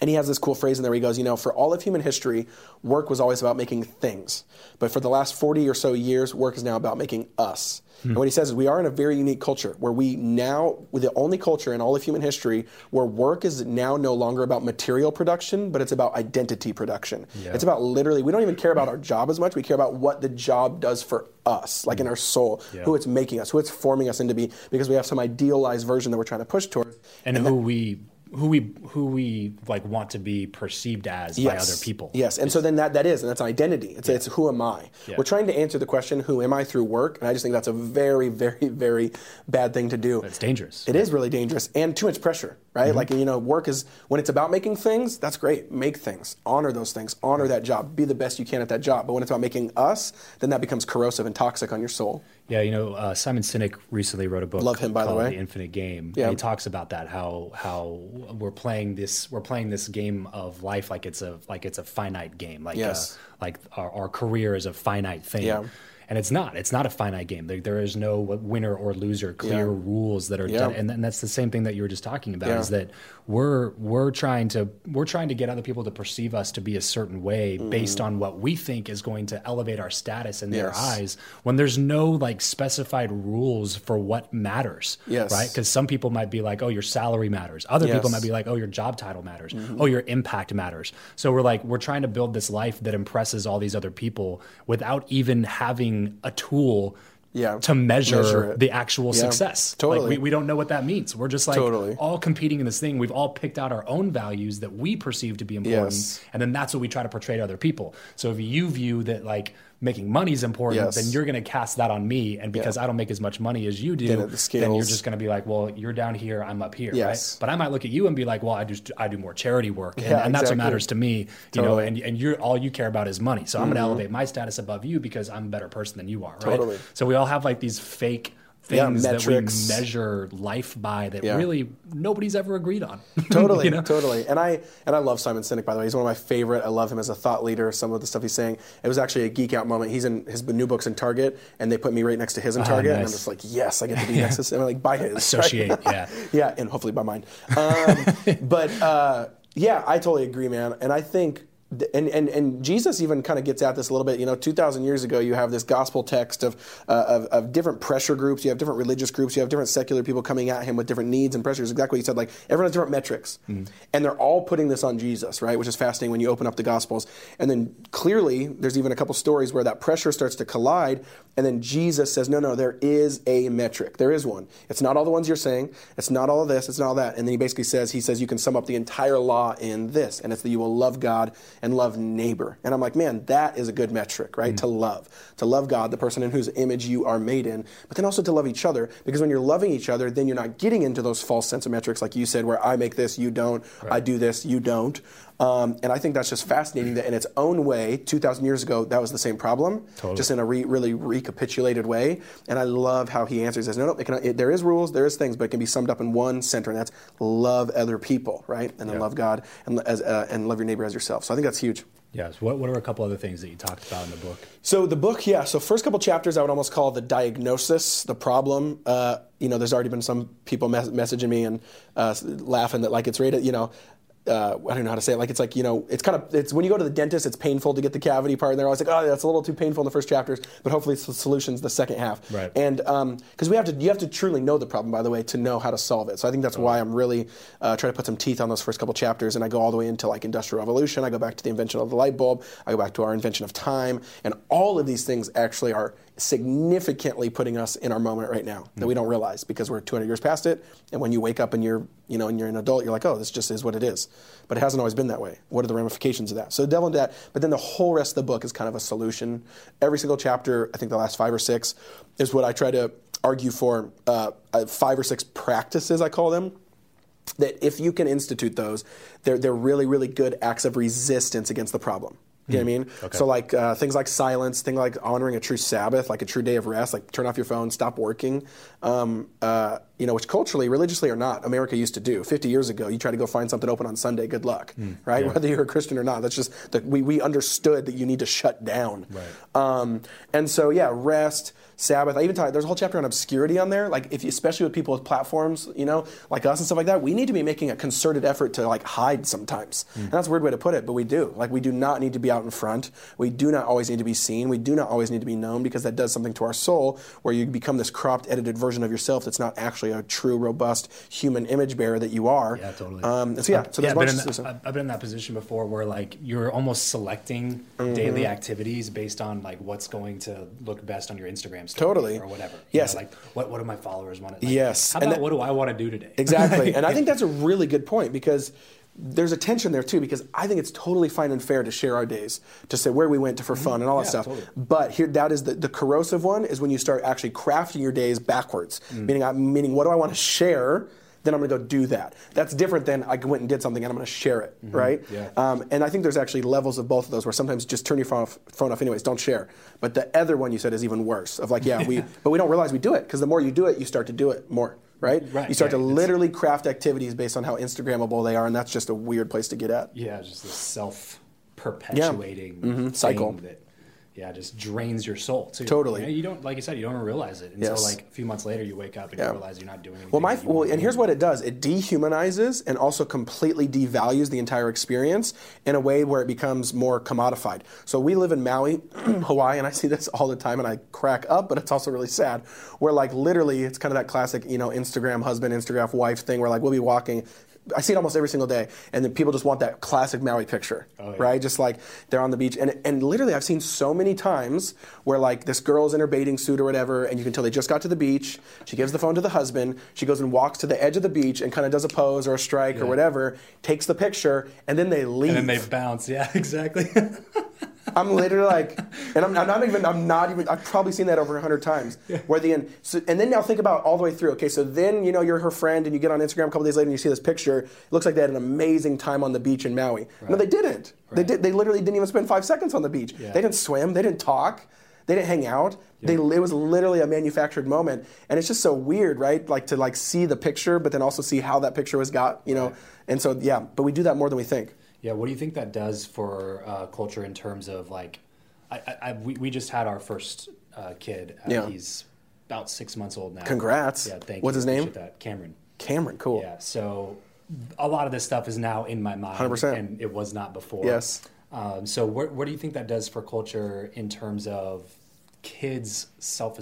And he has this cool phrase in there where he goes, you know, for all of human history, work was always about making things. But for the last 40 or so years, work is now about making us. Hmm. And what he says is we are in a very unique culture where we now, we're the only culture in all of human history where work is now no longer about material production, but it's about identity production. Yeah. It's about literally, we don't even care about our job as much. We care about what the job does for us, like in our soul, Yeah. who it's making us, who it's forming us into be, because we have some idealized version that we're trying to push towards. and, who we who we who we like want to be perceived as by other people. Yes, and so then that, that is, and that's identity. It's, it's who am I? Yeah. We're trying to answer the question, who am I through work? And I just think that's a very, very, very bad thing to do. It's dangerous. It is really dangerous and too much pressure, right? Mm-hmm. Like, you know, work is, when it's about making things, that's great. Make things, honor those things, honor that job, be the best you can at that job. But when it's about making us, then that becomes corrosive and toxic on your soul. Yeah, you know, uh, Simon Sinek recently wrote a book. Love him, by the way. The Infinite Game. Yeah. And he talks about that how how we're playing this we're playing this game of life like it's a like it's a finite game. Like Yes. uh, like our, our career is a finite thing. Yeah. And it's not. It's not a finite game. There, there is no winner or loser. Clear Yeah. rules that are Yeah. done, and, and that's the same thing that you were just talking about. Yeah. Is that we're we're trying to we're trying to get other people to perceive us to be a certain way based on what we think is going to elevate our status in their Mm-hmm. Eyes when there's no like specified rules for what matters Yes. right because some people might be like oh your salary matters other people Yes. Mm-hmm. might be like oh your job title matters oh your impact matters so we're like we're trying to build this life that impresses all these other people without even having a tool Yeah. to measure, Measure the actual success. totally. Like we, we don't know what that means. We're just like Totally. all competing in this thing. We've all picked out our own values that we perceive to be important. Yes. And then that's what we try to portray to other people. So if you view that like making money is important, Yes. then you're going to cast that on me. And because I don't make as much money as you do, Then then, you're just going to be like, well, you're down here, I'm up here. Yes. Right. But I might look at you and be like, well, I just I do more charity work. And, Yeah, and that's what matters to me. You know, and, and you're all you care about is money. So I'm going to mm-hmm. elevate my status above you because I'm a better person than you are. Right. Totally. So we all have like these fake Yeah, things that we measure life by that Yeah. really nobody's ever agreed on. *laughs* Totally, you know? totally. And I and I love Simon Sinek by the way. He's one of my favorite. I love him as a thought leader. Some of the stuff he's saying. It was actually a geek out moment. He's in his new books in Target, and they put me right next to his in Target, and I'm just like, yes, I get to be next to *laughs* him. Like buy his. right? Associate, *laughs* yeah. yeah, and hopefully by mine. Um, but uh, yeah, I totally agree, man. And I think. And, and, and Jesus even kind of gets at this a little bit. You know, 2,000 years ago, you have this gospel text of, uh, of, of different pressure groups. You have different religious groups. You have different secular people coming at him with different needs and pressures. Exactly what you said. Like, everyone has different metrics. And they're all putting this on Jesus, right? Which is fascinating when you open up the gospels. And then clearly, there's even a couple stories where that pressure starts to collide. And then Jesus says, no, no, there is a metric. There is one. It's not all the ones you're saying. It's not all of this. It's not all that. And then he basically says, he says, you can sum up the entire law in this. And it's that you will love God and love neighbor. And I'm like, man, that is a good metric, right? Mm. To love. To love God, the person in whose image you are made in, but then also to love each other. Because when you're loving each other, then you're not getting into those false sense of metrics, like you said, where I make this, you don't. I do this, you don't. Um, and I think that's just fascinating that in its own way, 2,000 years ago, that was the same problem, just in a re- really recapitulated way. And I love how he answers. He says, no, no, it can, it, there is rules, there is things, but it can be summed up in one center, and that's love other people, right? And then love God and, as, uh, and love your neighbor as yourself. So I think that's huge. Yes. What, what are a couple other things that you talked about in the book? So the book, yeah. So first couple chapters, I would almost call the diagnosis, the problem. Uh, you know, there's already been some people mes- messaging me and uh, laughing that like it's rated. You know, uh, I don't know how to say it. Like it's like you know, it's kind of it's when you go to the dentist, it's painful to get the cavity part, and they're always like, oh, that's a little too painful in the first chapters, but hopefully it's the solutions the second half. Right. And because we have to, you have to truly know the problem, by the way, to know how to solve it. So I think that's why I'm really uh, trying to put some teeth on those first couple chapters, and I go all the way into like industrial revolution. I go back to the invention of the light bulb. I go back to our invention of time, and all of these things actually are significantly putting us in our moment right now that we don't realize because we're 200 years past it. And when you wake up and you're, you know, and you're an adult, you're like, oh, this just is what it is. But it hasn't always been that way. What are the ramifications of that? So the devil into that. But then the whole rest of the book is kind of a solution. Every single chapter, I think the last five or six, is what I try to argue for. Uh, uh, five or six practices, I call them that if you can institute those, they're, they're really, really good acts of resistance against the problem. You know what I mean? So like uh, things like silence, things like honoring a true Sabbath, like a true day of rest, like turn off your phone, stop working. Um, uh, you know, which culturally, religiously or not, America used to do. 50 years ago, you try to go find something open on Sunday, good luck, right? Whether you're a Christian or not, that's just that we we understood that you need to shut down. Right. Um, and so yeah, rest. Sabbath. I even talk. There's a whole chapter on obscurity on there. Like, if especially with people with platforms, you know, like us and stuff like that, we need to be making a concerted effort to like hide sometimes. And that's a weird way to put it, but we do. Like, we do not need to be out in front. We do not always need to be seen. We do not always need to be known because that does something to our soul, where you become this cropped, edited version of yourself that's not actually a true, robust human image bearer that you are. Yeah, totally. Um, so yeah, so yeah, there's I've, been much. in so- that, I've- I've been in that position before where like you're almost selecting daily Mm-hmm. activities based on like what's going to look best on your Instagram story Totally. or whatever. You Yes. know, like what, what do my followers want to Yes. How And about that- what do I want to do today? Exactly. and I *laughs* think that's a really good point because there's a tension there too because I think it's totally fine and fair to share our days, to say where we went to for fun and all that Mm-hmm. Yeah, stuff. totally. But here, that is the, the corrosive one is when you start actually crafting your days backwards. Mm. Meaning, I, meaning what do I want to share? Then I'm going to go do that. That's different than I went and did something and I'm going to share it, right? Mm-hmm. Yeah. Um, and I think there's actually levels of both of those where sometimes just turn your phone off, phone off anyways, don't share. But the other one you said is even worse. Of like, yeah, we, *laughs* but we don't realize we do it because the more you do it, you start to do it more, right? Right, You start yeah, to it's- literally craft activities based on how Instagrammable they are, and that's just a weird place to get at. Yeah, just this self perpetuating Mm-hmm. Cycle. that yeah it just drains your soul too. Totally. You, know, you don't like you said you don't realize it until Yes. like a few months later you wake up and Yeah. you realize you're not doing anything. Well, my well, and here's what it does: it dehumanizes and also completely devalues the entire experience in a way where it becomes more commodified. So we live in Maui, *clears throat* Hawaii, and I see this *laughs* all the time, and I crack up, but it's also really sad. Where like literally, it's kind of that classic, you know, Instagram husband, Instagram wife thing, where like we'll be walking. I see it almost every single day, and then people just want that classic Maui picture, Oh, yeah. right? Just like they're on the beach, and and literally I've seen so many times where like this girl's in her bathing suit or whatever, and you can tell they just got to the beach. She gives the phone to the husband. She goes and walks to the edge of the beach and kind of does a pose or a strike or whatever, takes the picture, and then they leave. And then they bounce. Yeah, *laughs* exactly. *laughs* I'm literally like, and I'm, I'm not even, I'm not even, I've probably seen that over a hundred times. Where the end, so, and then now think about all the way through. Okay, so then you know you're her friend, and you get on Instagram a couple days later, and you see this picture. It looks like they had an amazing time on the beach in Maui. No, they didn't. They did. They literally didn't even spend five seconds on the beach. Yeah. They didn't swim. They didn't talk. They didn't hang out. They, it was literally a manufactured moment, and it's just so weird, right? Like to like see the picture, but then also see how that picture was got, you know. Right. And so yeah, but we do that more than we think. Yeah, what do you think that does for uh, culture in terms of like, I, I, I we, we just had our first uh, kid. Uh, Yeah. He's about six months old now. Congrats. Yeah, thank you. What's you. his name? That Cameron. Cameron, cool. Yeah, so a lot of this stuff is now in my mind, 100%. and it was not before. Yes. Um, so what what do you think that does for culture in terms of kids' self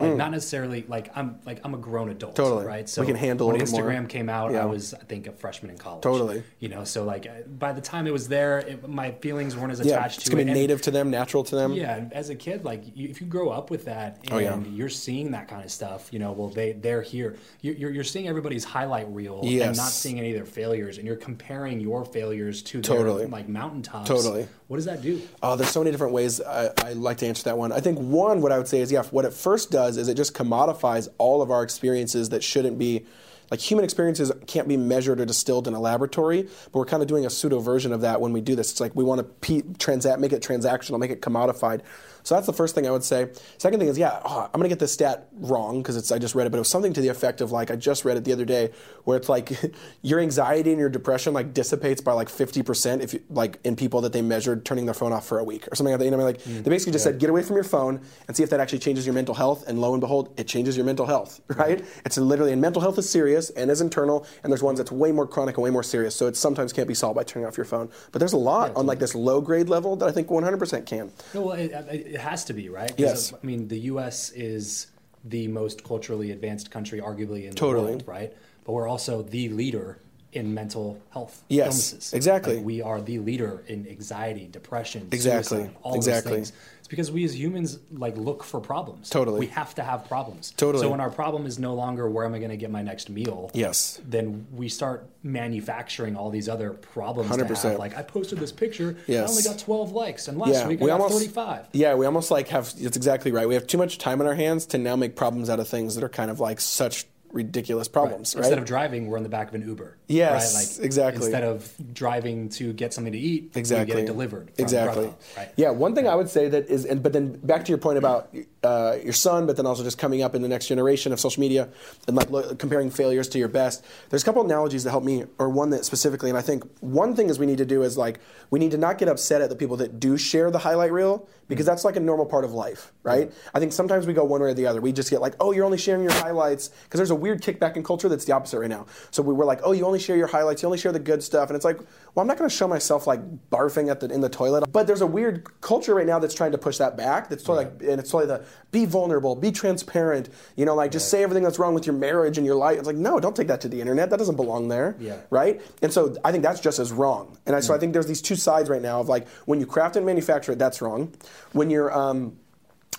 Like not necessarily like I'm like I'm a grown adult, Mm. Totally. right? We can handle when little more. Instagram came out, Yeah. I was I think a freshman in college. Totally. You know, so like uh, by the time it was there, it, my feelings weren't as attached Yeah, it's to it's gonna it. be And- native to them, natural to them. yeah, as a kid, like you, if you grow up with that and Oh, yeah. you're seeing that kind of stuff, you know, well they they're here. You- You're you're seeing everybody's highlight reel and Yes. not seeing any of their failures, and you're comparing your failures to Totally. their like mountaintops. Totally. What does that do? Oh, there's so many different ways I, I like to answer that one. I think one, what I would say is, yeah, what it first does is it just commodifies all of our experiences that shouldn't be, like human experiences can't be measured or distilled in a laboratory, but we're kind of doing a pseudo version of that when we do this. It's like we want to transact, make it transactional, make it commodified. So that's the first thing I would say. Second thing is, yeah, oh, I'm going to get this stat wrong because it's I just read it, but it was something to the effect of like I just read it the other day, where it's like *laughs* your anxiety and your depression like dissipates by like 50% if you, like in people that they measured turning their phone off for a week or something like that. You know, I mean? like mm, they basically just said get away from your phone and see if that actually changes your mental health, and lo and behold, it changes your mental health, *laughs* right? It's literally and mental health is serious and is internal, and there's ones that's way more chronic and way more serious. So it sometimes can't be solved by turning off your phone, but there's a lot on like this low grade level that I think 100% can. No, well, it, it it has to be right? Yes. I mean, the U.S. is the most culturally advanced country, arguably in the Totally. world, right? But we're also the leader in mental health Yes, illnesses. exactly. Like, we are the leader in anxiety, depression, Exactly, suicide, all exactly. those things. Because we as humans like look for problems. Totally. we have to have problems. Totally. So when our problem is no longer where am I going to get my next meal? Yes. Then we start manufacturing all these other problems. 100%. have. Like I posted this picture, Yes. I only got 12 likes, and last week I we got almost 35. Yeah, we almost like have. It's exactly right. We have too much time on our hands to now make problems out of things that are kind of like such ridiculous problems, right? Instead of driving, we're in the back of an Uber. Yes, right? Like, exactly. Instead of driving to get something to eat, exactly get it delivered. Exactly right? yeah one thing i would say that is and but then back to your point about uh, your son but then also just coming up in the next generation of social media and like look, comparing failures to your best there's a couple analogies that help me or one that specifically and i think one thing is we need to do is like we need to not get upset at the people that do share the highlight reel because that's like a normal part of life right i think sometimes we go one way or the other we just get like oh you're only sharing your highlights because there's a weird kickback in culture that's the opposite right now. So we were like oh you only share your highlights you only share the good stuff. And it's like well i'm not going to show myself like barfing at the in the toilet. But there's a weird culture right now that's trying to push that back. That's totally like and it's totally the be vulnerable be transparent you know like just say everything that's wrong with your marriage and your life. It's like no don't take that to the internet. That doesn't belong there Yeah. right? And so i think that's just as wrong. And I, so i think there's these two sides right now of like when you craft and manufacture it that's wrong. When you're um,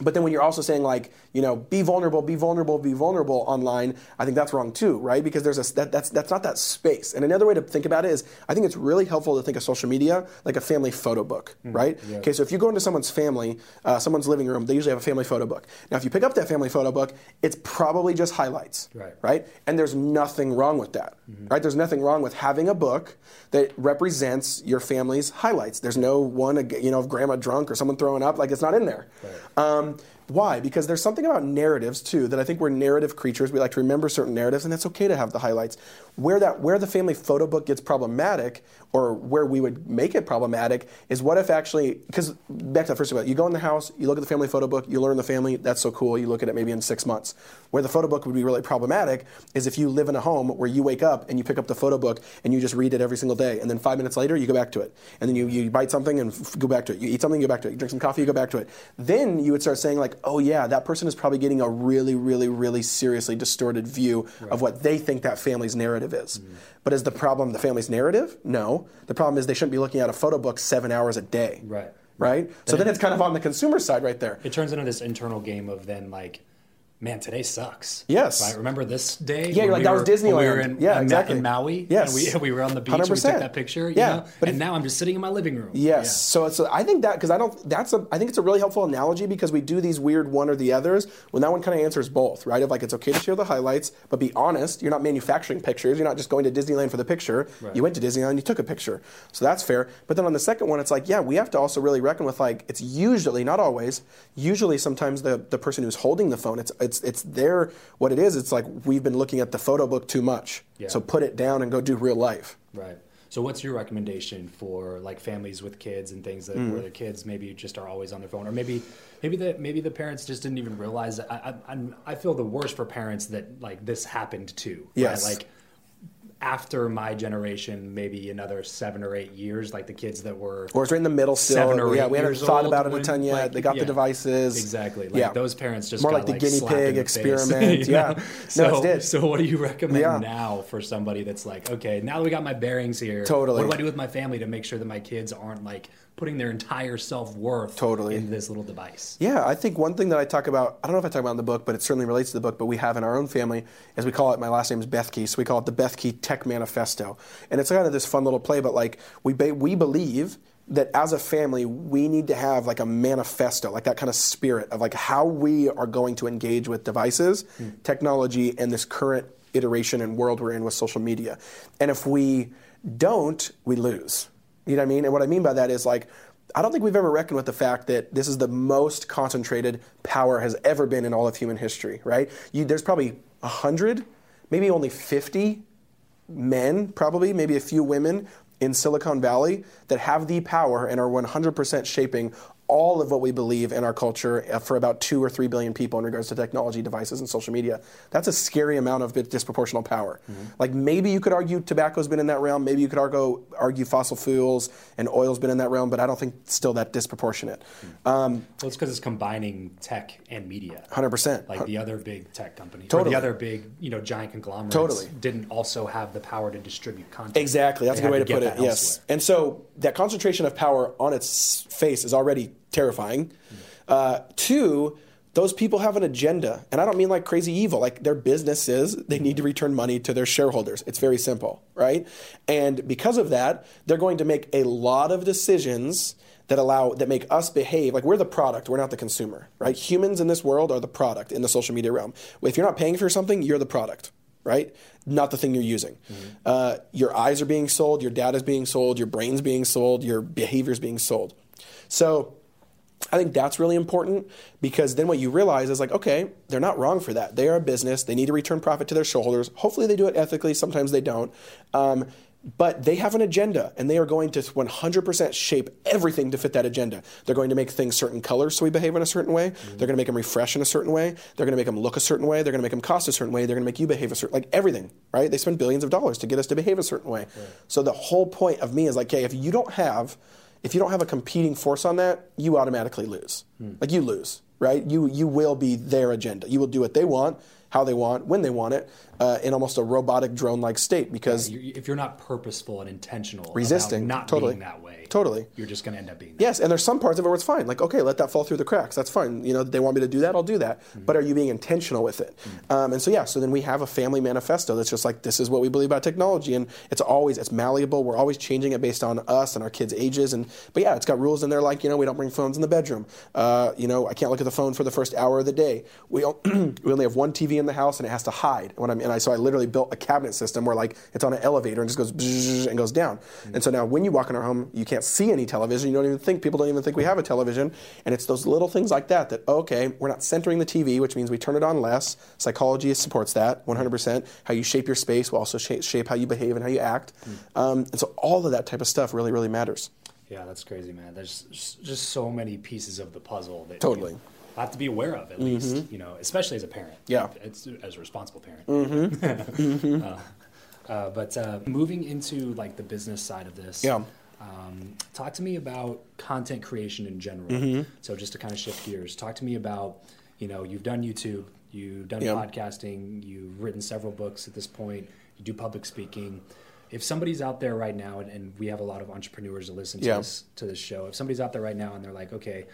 but then when you're also saying like, you know, be vulnerable, be vulnerable, be vulnerable online, I think that's wrong too, right? Because there's a that, that's that's not that space. And another way to think about it is, I think it's really helpful to think of social media like a family photo book, right? Okay, so if you go into someone's family, uh, someone's living room, they usually have a family photo book. Now, if you pick up that family photo book, it's probably just highlights, Right. right? And there's nothing wrong with that, right? There's nothing wrong with having a book that represents your family's highlights. There's no one, you know, of grandma drunk or someone throwing up, like it's not in there. Um, why? Because there's something about narratives too that I think we're narrative creatures. We like to remember certain narratives, and it's okay to have the highlights. Where that where the family photo book gets problematic, or where we would make it problematic, is what if actually because back to that first about you go in the house, you look at the family photo book, you learn the family. That's so cool. You look at it maybe in six months. Where the photo book would be really problematic is if you live in a home where you wake up and you pick up the photo book and you just read it every single day, and then five minutes later you go back to it, and then you, you bite something and f- go back to it. You eat something, you go back to it. You drink some coffee, you go back to it. Then you would start saying like, oh yeah, that person is probably getting a really, really, really seriously distorted view of what they think that family's narrative is. Mm-hmm. But is the problem the family's narrative? No. The problem is they shouldn't be looking at a photo book seven hours a day. Right. Right? So then it's kind of on the consumer side right there. It turns into this internal game of then like, man, today sucks. Yes. Right? Remember this day? Yeah, you're like, we that was were- when We were Disneyland. in, Yeah, in exactly. in Maui. Yes. And we, *laughs* we were on the beach. We 100%. took that picture. You Yeah, Know? but and if- now I'm just sitting in my living room. Yes. So it's a, I think that because I don't that's a I think it's a really helpful analogy because we do these weird one or the others when that one kind of answers both, right? Of like it's okay to share the highlights, but be honest. You're not manufacturing pictures. You're not just going to Disneyland for the picture. Right. You went to Disneyland, you took a picture, so that's fair. But then on the second one, it's like yeah, we have to also really reckon with like it's usually not always, usually sometimes the the person who's holding the phone, it's it's it's it's there. what it is. It's like we've been looking at the photo book too much, Yeah. so put it down and go do real life. Right. So what's your recommendation for like families with kids and things that Mm. where the kids maybe just are always on their phone or maybe maybe the maybe the parents just didn't even realize that I I, I'm, feel the worst for parents that like this happened to. right? Yes. Like after my generation, maybe another seven or eight years, like the kids that were Or it's right in the middle still. seven or yeah, eight we haven't thought about it a ton yet. like, they got yeah, the devices. Exactly. Like yeah. those parents just More got, like the like, guinea pig the *laughs* experiment. Yeah. know? No, So, it's so what do you recommend Yeah. now for somebody that's like, okay, now that we got my bearings here, Totally. what do I do with my family to make sure that my kids aren't like putting their entire self worth Totally. into this little device? Yeah, I think one thing that I talk about, I don't know if I talk about in the book, but it certainly relates to the book, but we have in our own family, as we call it, my last name is Bethke, so we call it the Bethke Tech Manifesto. And it's kind of this fun little play, but like we, ba- we believe that as a family, we need to have like a manifesto, like that kind of spirit of like how we are going to engage with devices, hmm. technology, and this current iteration and world we're in with social media. And if we don't, we lose. You know what I mean? And what I mean by that is like, I don't think we've ever reckoned with the fact that this is the most concentrated power has ever been in all of human history, right? You, there's probably 100, maybe only 50 men, probably, maybe a few women in Silicon Valley that have the power and are 100% shaping all of what we believe in our culture uh, for about two or three billion people in regards to technology devices and social media. That's a scary amount of disproportional power. Like maybe you could argue tobacco's been in that realm, maybe you could argue, argue fossil fuels and oil's been in that realm, but I don't think still that disproportionate. Um, Well, it's because it's combining tech and media. 100%. Like the other big tech companies, or Totally. the other big, you know, giant conglomerates, Totally. didn't also have the power to distribute content. Exactly. That's They a good way had to, put it. Yes. And so that concentration of power on its face is already terrifying. Uh, two, those people have an agenda. And I don't mean like crazy evil. Like their business is they need to return money to their shareholders. It's very simple, right? And because of that, they're going to make a lot of decisions that allow that make us behave like we're the product we're not the consumer right humans in this world are the product in the social media realm if you're not paying for something you're the product right? Not the thing you're using. Uh, your eyes are being sold, your data is being sold, your brain's being sold, your behavior is being sold. So I think that's really important because then what you realize is like, okay, they're not wrong for that. They are a business. They need to return profit to their shareholders. Hopefully they do it ethically. Sometimes they don't. Um, but they have an agenda and they are going to 100% shape everything to fit that agenda. They're going to make things certain colors so we behave in a certain way. They're going to make them refresh in a certain way. They're going to make them look a certain way. They're going to make them cost a certain way. They're going to make you behave a certain like everything, right? They spend billions of dollars to get us to behave a certain way. So the whole point of me is like, okay, if you don't have if you don't have a competing force on that, you automatically lose. Hmm. Like you lose, right? You you will be their agenda. You will do what they want, how they want, when they want it, uh, in almost a robotic drone-like state because You- if you're not purposeful and intentional, Resisting, about not totally. being that way, Totally. you're just going to end up being. That. Yes, and there's some parts of it where it's fine. Like, okay, let that fall through the cracks. That's fine. You know, they want me to do that, I'll do that. But are you being intentional with it? Um, and so, yeah, so then we have a family manifesto that's just like, this is what we believe about technology. And it's always, it's malleable. We're always changing it based on us and our kids' ages. And But yeah, it's got rules in there like, you know, we don't bring phones in the bedroom. Uh, you know, I can't look at the phone for the first hour of the day. We, *clears throat* we only have one TV in the house and it has to hide. When I'm, and I, so I literally built a cabinet system where like it's on an elevator and just goes and goes down. And so now when you walk in our home, you can't see any television. You don't even think people don't even think we have a television. And it's those little things like that that okay, we're not centering the TV, which means we turn it on less. Psychology supports that 100%. How you shape your space will also shape, shape how you behave and how you act. Um, and so all of that type of stuff really, really matters. Yeah, that's crazy, man. There's just- just so many pieces of the puzzle that Totally. you have to be aware of, at least, you know, especially as a parent. Yeah. it's as a responsible parent. *laughs* uh, uh, but uh, moving into like the business side of this, Yeah. Um, talk to me about content creation in general. Mm-hmm. So just to kind of shift gears, talk to me about you know you've done YouTube, you've done Yeah. podcasting, you've written several books at this point, you do public speaking. If somebody's out there right now, and, and we have a lot of entrepreneurs that listen to Yeah. this to this show, if somebody's out there right now and they're like, okay,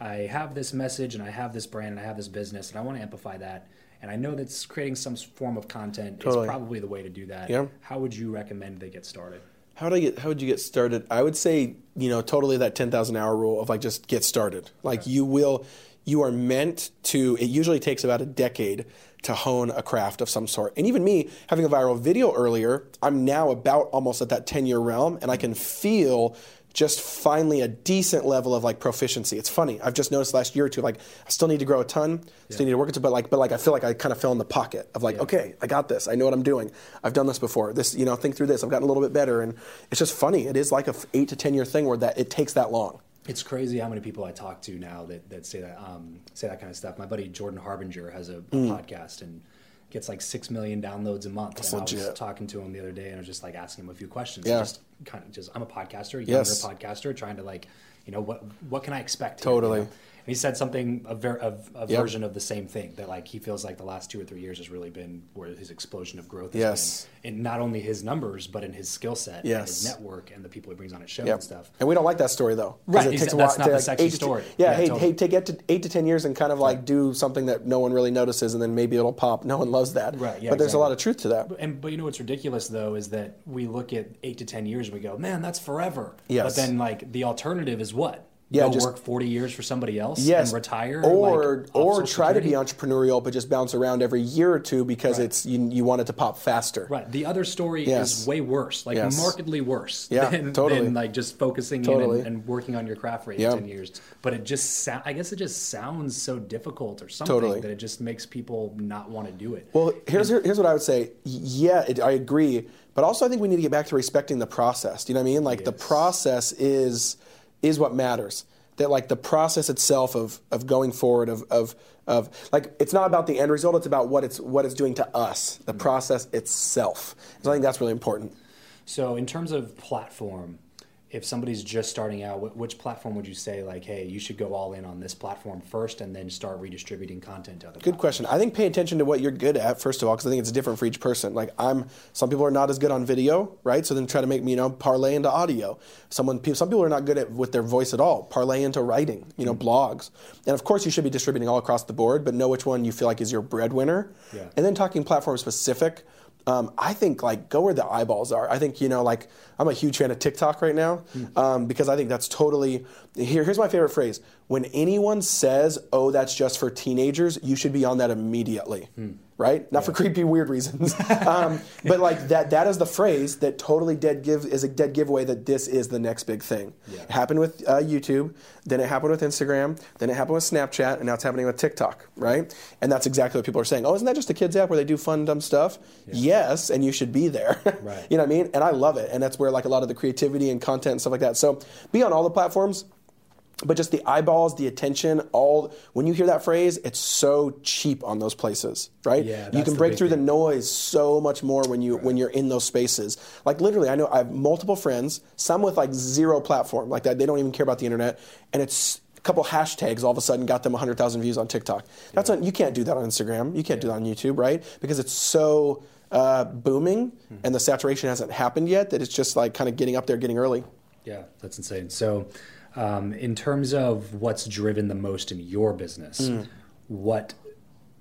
I have this message and I have this brand and I have this business and I want to amplify that. And I know that's creating some form of content Totally. is probably the way to do that. Yeah. How would you recommend they get started? How would I get? How would you get started? I would say, you know, totally that ten thousand hour rule of like just get started. Like you will, you are meant to. It usually takes about a decade to hone a craft of some sort. And even me having a viral video earlier, I'm now about almost at that ten year realm, and I can feel just finally a decent level of like proficiency. It's funny. I've just noticed last year or two, like I still need to grow a ton, still need to work it, but like, but like I feel like I kind of fell in the pocket of like, okay, I got this. I know what I'm doing. I've done this before. This, you know, think through this. I've gotten a little bit better, and it's just funny. It is like a eight to ten year thing where that it takes that long. It's crazy how many people I talk to now that, that say that um, say that kind of stuff. My buddy Jordan Harbinger has a, a podcast and gets like six million downloads a month. and I was legit. talking to him the other day and I was just like asking him a few questions. Yeah. Just kind of just I'm a podcaster, younger Yes. podcaster, trying to like, you know, what what can I expect? here, Totally. you know? He said something a, ver- a, a Yep. version of the same thing that like he feels like the last two or three years has really been where his explosion of growth has Yes. been in not only his numbers but in his skill set and Yes. his network and the people he brings on his show Yep. and stuff. And we don't like that story though. Right, It takes exactly. a while That's not to, the like, sexy eight to- story. Yeah, Yeah, hey, totally. hey, take eight to, eight to ten years and kind of like do something that no one really notices, and then maybe it'll pop. No one loves that. Right, yeah, but there's a lot of truth to that. And but you know what's ridiculous though is that we look at eight to ten years and we go, man, that's forever. Yes. But then like the alternative is what? Yeah, just- work forty years for somebody else Yes, and retire, or like, or try to be entrepreneurial, but just bounce around every year or two because Right. it's you, you want it to pop faster. Right. The other story Yes. is way worse, like Yes. markedly worse Yeah, than, totally. than like just focusing Totally. in and, and working on your craft for eight Yeah. ten years. But it just sou- I guess it just sounds so difficult or something Totally. that it just makes people not want to do it. Well, here's here's what I would say. Yeah, it, I agree, but also I think we need to get back to respecting the process. Do you know what I mean? Like the process is is what matters. That like the process itself of of going forward of of of like it's not about the end result. It's about what it's what it's doing to us. The mm-hmm. process itself. So I think that's really important. So, in terms of platform, if somebody's just starting out, wh- which platform would you say, like, hey, you should go all in on this platform first and then start redistributing content to other Good question. I think pay attention to what you're good at first of all, because I think it's different for each person. Like I'm, some people are not as good on video, right? So then try to make me, you know, parlay into audio. Someone, some people are not good at with their voice at all. Parlay into writing, you know, hmm. blogs. And of course, you should be distributing all across the board, but know which one you feel like is your breadwinner. Yeah. And then talking platform specific. Um, I think like go where the eyeballs are. I think you know like I'm a huge fan of TikTok right now um, because I think that's totally. Here, here's my favorite phrase: When anyone says, "Oh, that's just for teenagers," you should be on that immediately, right? Not for creepy, weird reasons, *laughs* um, but like that. That is the phrase that totally dead give is a dead giveaway that this is the next big thing. It happened with uh, YouTube, then it happened with Instagram, then it happened with Snapchat, and now it's happening with TikTok, right? And that's exactly what people are saying. Oh, isn't that just a kids app where they do fun, dumb stuff? Yes, and you should be there. *laughs* Right. you know what I mean? And I love it, and that's where like a lot of the creativity and content and stuff like that. So be on all the platforms. But just the eyeballs, the attention, all when you hear that phrase, it's so cheap on those places, right? Yeah, you can break through the noise so much more when you when you're in those spaces. Like literally, I know I have multiple friends, some with like zero platform, like that they don't even care about the internet, and it's a couple hashtags all of a sudden got them 100,000 views on TikTok. That's on, you can't do that on Instagram. You can't do that on YouTube, right? Because it's so uh, booming Hmm. and the saturation hasn't happened yet that it's just like kind of getting up there, getting early. Yeah, that's insane. So, um, in terms of what's driven the most in your business, what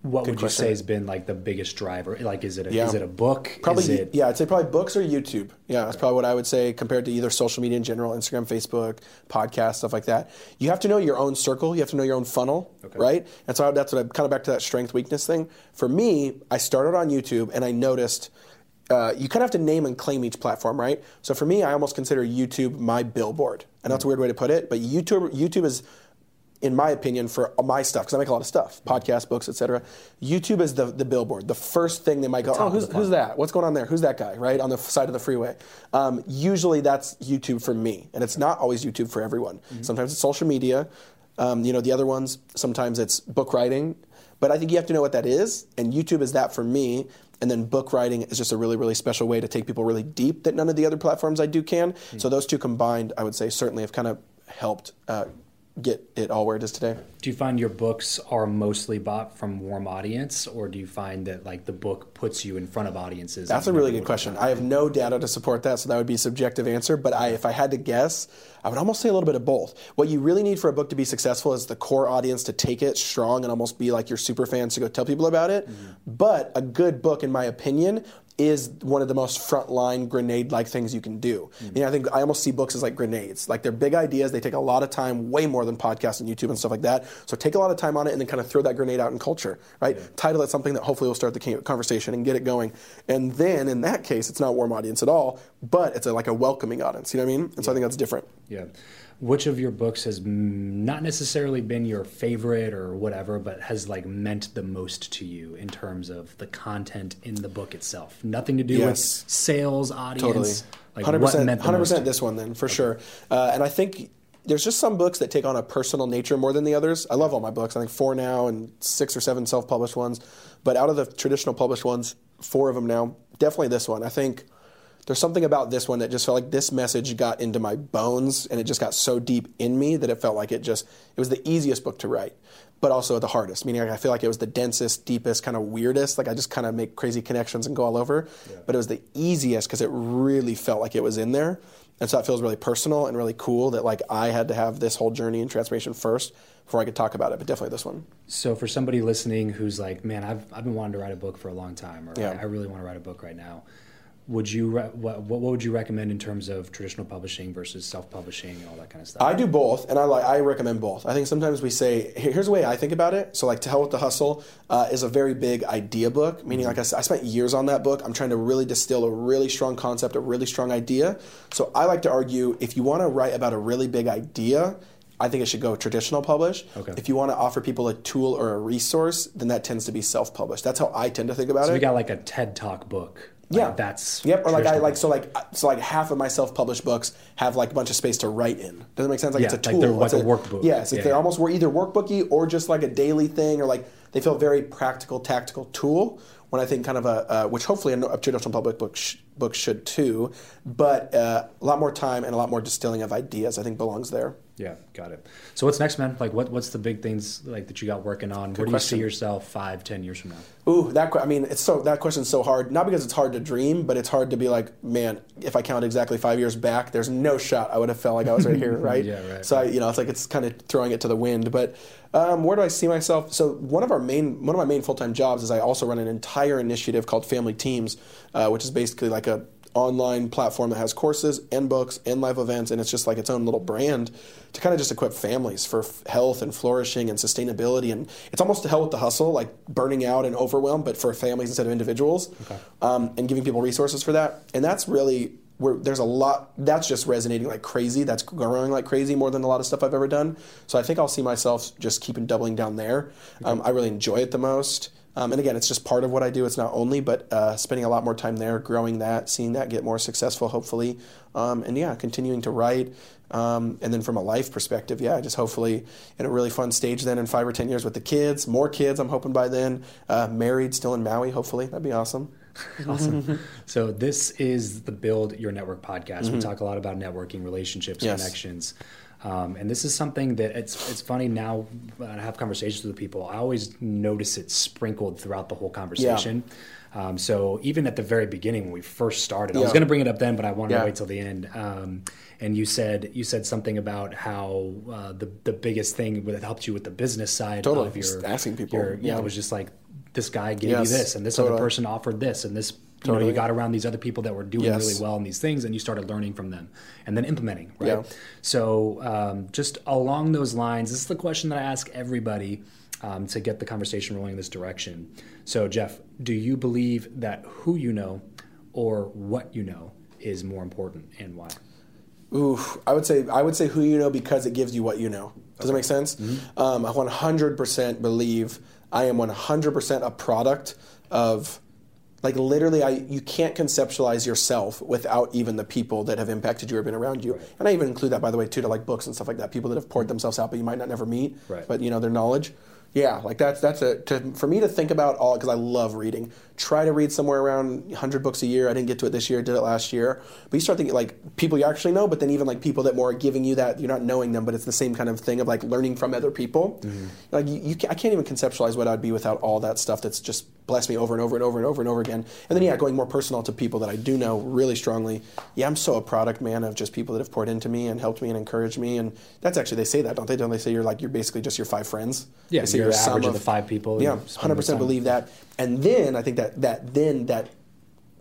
what would you Hmm. say has been like the biggest driver? Like, is it a, Yeah. is it a book? Probably, is it, yeah, I'd say probably books or YouTube. Yeah, that's probably what I would say compared to either social media in general, Instagram, Facebook, podcast, stuff like that. You have to know your own circle. You have to know your own funnel, right? And so that's what I'm kind of back to that strength weakness thing. For me, I started on YouTube and I noticed uh, you kind of have to name and claim each platform, right? So for me, I almost consider YouTube my billboard. And that's a weird way to put it, but YouTube, YouTube is in my opinion, for my stuff, because I make a lot of stuff, podcasts, books, etc. YouTube is the, the billboard. The first thing they might go, oh, who's, who's that? What's going on there? Who's that guy, right? On the side of the freeway. Um, usually that's YouTube for me, and it's not always YouTube for everyone. Sometimes it's social media. Um, you know, the other ones, sometimes it's book writing. But I think you have to know what that is, and YouTube is that for me. And then book writing is just a really really special way to take people really deep that none of the other platforms I do can. Mm. So those two combined, I would say certainly have kind of helped uh, get it all where it is today. Do you find your books are mostly bought from warm audience, or do you find that like the book puts you in front of audiences? That's a really good question. I have no data to support that, so that would be a subjective answer. But I, if I had to guess, I would almost say a little bit of both. What you really need for a book to be successful is the core audience to take it strong and almost be like your super fans to go tell people about it. Mm-hmm. But a good book, in my opinion, is one of the most frontline grenade-like things you can do. Mm-hmm. You know, I think I almost see books as like grenades. Like they're big ideas. They take a lot of time, way more than podcasts and YouTube and stuff like that. So take a lot of time on it and then kind of throw that grenade out in culture, right? Yeah. Title it something that hopefully will start the conversation and get it going. And then in that case, it's not a warm audience at all, but it's a, like a welcoming audience. You know what I mean? And yeah. so I think that's different. Yeah which of your books has not necessarily been your favorite or whatever, but has like meant the most to you in terms of the content in the book itself? Nothing to do yes. with sales, audience. Totally. Like 100%, 100% this one then, for okay. sure. Uh, and I think there's just some books that take on a personal nature more than the others. I love all my books. I think four now and six or seven self-published ones. But out of the traditional published ones, four of them now, definitely this one. I think there's something about this one that just felt like this message got into my bones and it just got so deep in me that it felt like it just it was the easiest book to write but also the hardest meaning like i feel like it was the densest deepest kind of weirdest like i just kind of make crazy connections and go all over yeah. but it was the easiest because it really felt like it was in there and so it feels really personal and really cool that like i had to have this whole journey and transformation first before i could talk about it but definitely this one so for somebody listening who's like man i've, I've been wanting to write a book for a long time or yeah. I, I really want to write a book right now would you re- what, what would you recommend in terms of traditional publishing versus self-publishing and all that kind of stuff i do both and i like i recommend both i think sometimes we say here's the way i think about it so like to hell with the hustle uh, is a very big idea book meaning like I, I spent years on that book i'm trying to really distill a really strong concept a really strong idea so i like to argue if you want to write about a really big idea I think it should go traditional publish. Okay. If you want to offer people a tool or a resource, then that tends to be self published. That's how I tend to think about so it. So we got like a TED Talk book yeah, that's yep. Or like I like so like so like half of my self-published books have like a bunch of space to write in. Does that make sense? Like yeah, it's a tool. Like they're like a, a workbook. Yes, yeah, they're almost were either workbooky or just like a daily thing, or like they feel very practical, tactical tool. When I think kind of a uh, which hopefully a, a traditional public book sh- book should too, but uh, a lot more time and a lot more distilling of ideas. I think belongs there. Yeah, got it. So what's next, man? Like, what what's the big things like that you got working on? Good Where do question. you see yourself five, ten years from now? Ooh, that I mean, it's so that question's so hard. Not because it's hard to dream, but it's hard to be like, man, if I count exactly five years back, there's no shot I would have felt like I was right here, *laughs* right? yeah, right. So I, you know, it's like it's kind of throwing it to the wind. But um, where do I see myself? So one of our main one of my main full time jobs is I also run an entire initiative called Family Teams, uh, which is basically like a online platform that has courses and books and live events, and it's just like its own little brand to kind of just equip families for f- health and flourishing and sustainability. And it's almost to hell with the hustle, like burning out and overwhelm, but for families instead of individuals, okay. um, and giving people resources for that. And that's really where there's a lot that's just resonating like crazy. That's growing like crazy more than a lot of stuff I've ever done. So I think I'll see myself just keeping doubling down there. Um, I really enjoy it the most. Um, and again, it's just part of what I do. It's not only, but uh, spending a lot more time there, growing that, seeing that get more successful, hopefully, um, and yeah, continuing to write. Um, and then from a life perspective, yeah, just hopefully in a really fun stage then in five or ten years with the kids, more kids. I'm hoping by then, uh, married, still in Maui. Hopefully, that'd be awesome. *laughs* awesome. so this is the Build Your Network podcast. Mm-hmm. We talk a lot about networking, relationships, yes. connections. Um, and this is something that it's it's funny now when I have conversations with people. I always notice it sprinkled throughout the whole conversation. Yeah. Um, so even at the very beginning when we first started, yeah. I was going to bring it up then, but I wanted yeah. to wait till the end. Um, and you said you said something about how uh, the the biggest thing that helped you with the business side totally. of your just asking people. Your, yeah, it was just like this guy gave yes. you this, and this totally. other person offered this, and this Totally. You know, you got around these other people that were doing yes. really well in these things, and you started learning from them, and then implementing. Right. Yeah. So, um, just along those lines, this is the question that I ask everybody um, to get the conversation rolling in this direction. So, Jeff, do you believe that who you know or what you know is more important, and why? Ooh, I would say I would say who you know because it gives you what you know. Does okay. that make sense? Mm-hmm. Um, I 100% believe I am 100% a product of like literally I you can't conceptualize yourself without even the people that have impacted you or been around you. Right. And I even include that by the way too to like books and stuff like that. People that have poured themselves out but you might not never meet. Right. But you know their knowledge. Yeah, like that's that's a to, for me to think about all because I love reading. Try to read somewhere around 100 books a year. I didn't get to it this year. Did it last year. But you start thinking like people you actually know, but then even like people that more are giving you that you're not knowing them, but it's the same kind of thing of like learning from other people. Mm-hmm. Like you, you, I can't even conceptualize what I'd be without all that stuff that's just blessed me over and over and over and over and over again. And then yeah, going more personal to people that I do know really strongly. Yeah, I'm so a product man of just people that have poured into me and helped me and encouraged me. And that's actually they say that, don't they? Don't they say you're like you're basically just your five friends? Yeah, they say you're, you're average of, of the five people. Yeah, hundred percent believe that. And then I think that that then that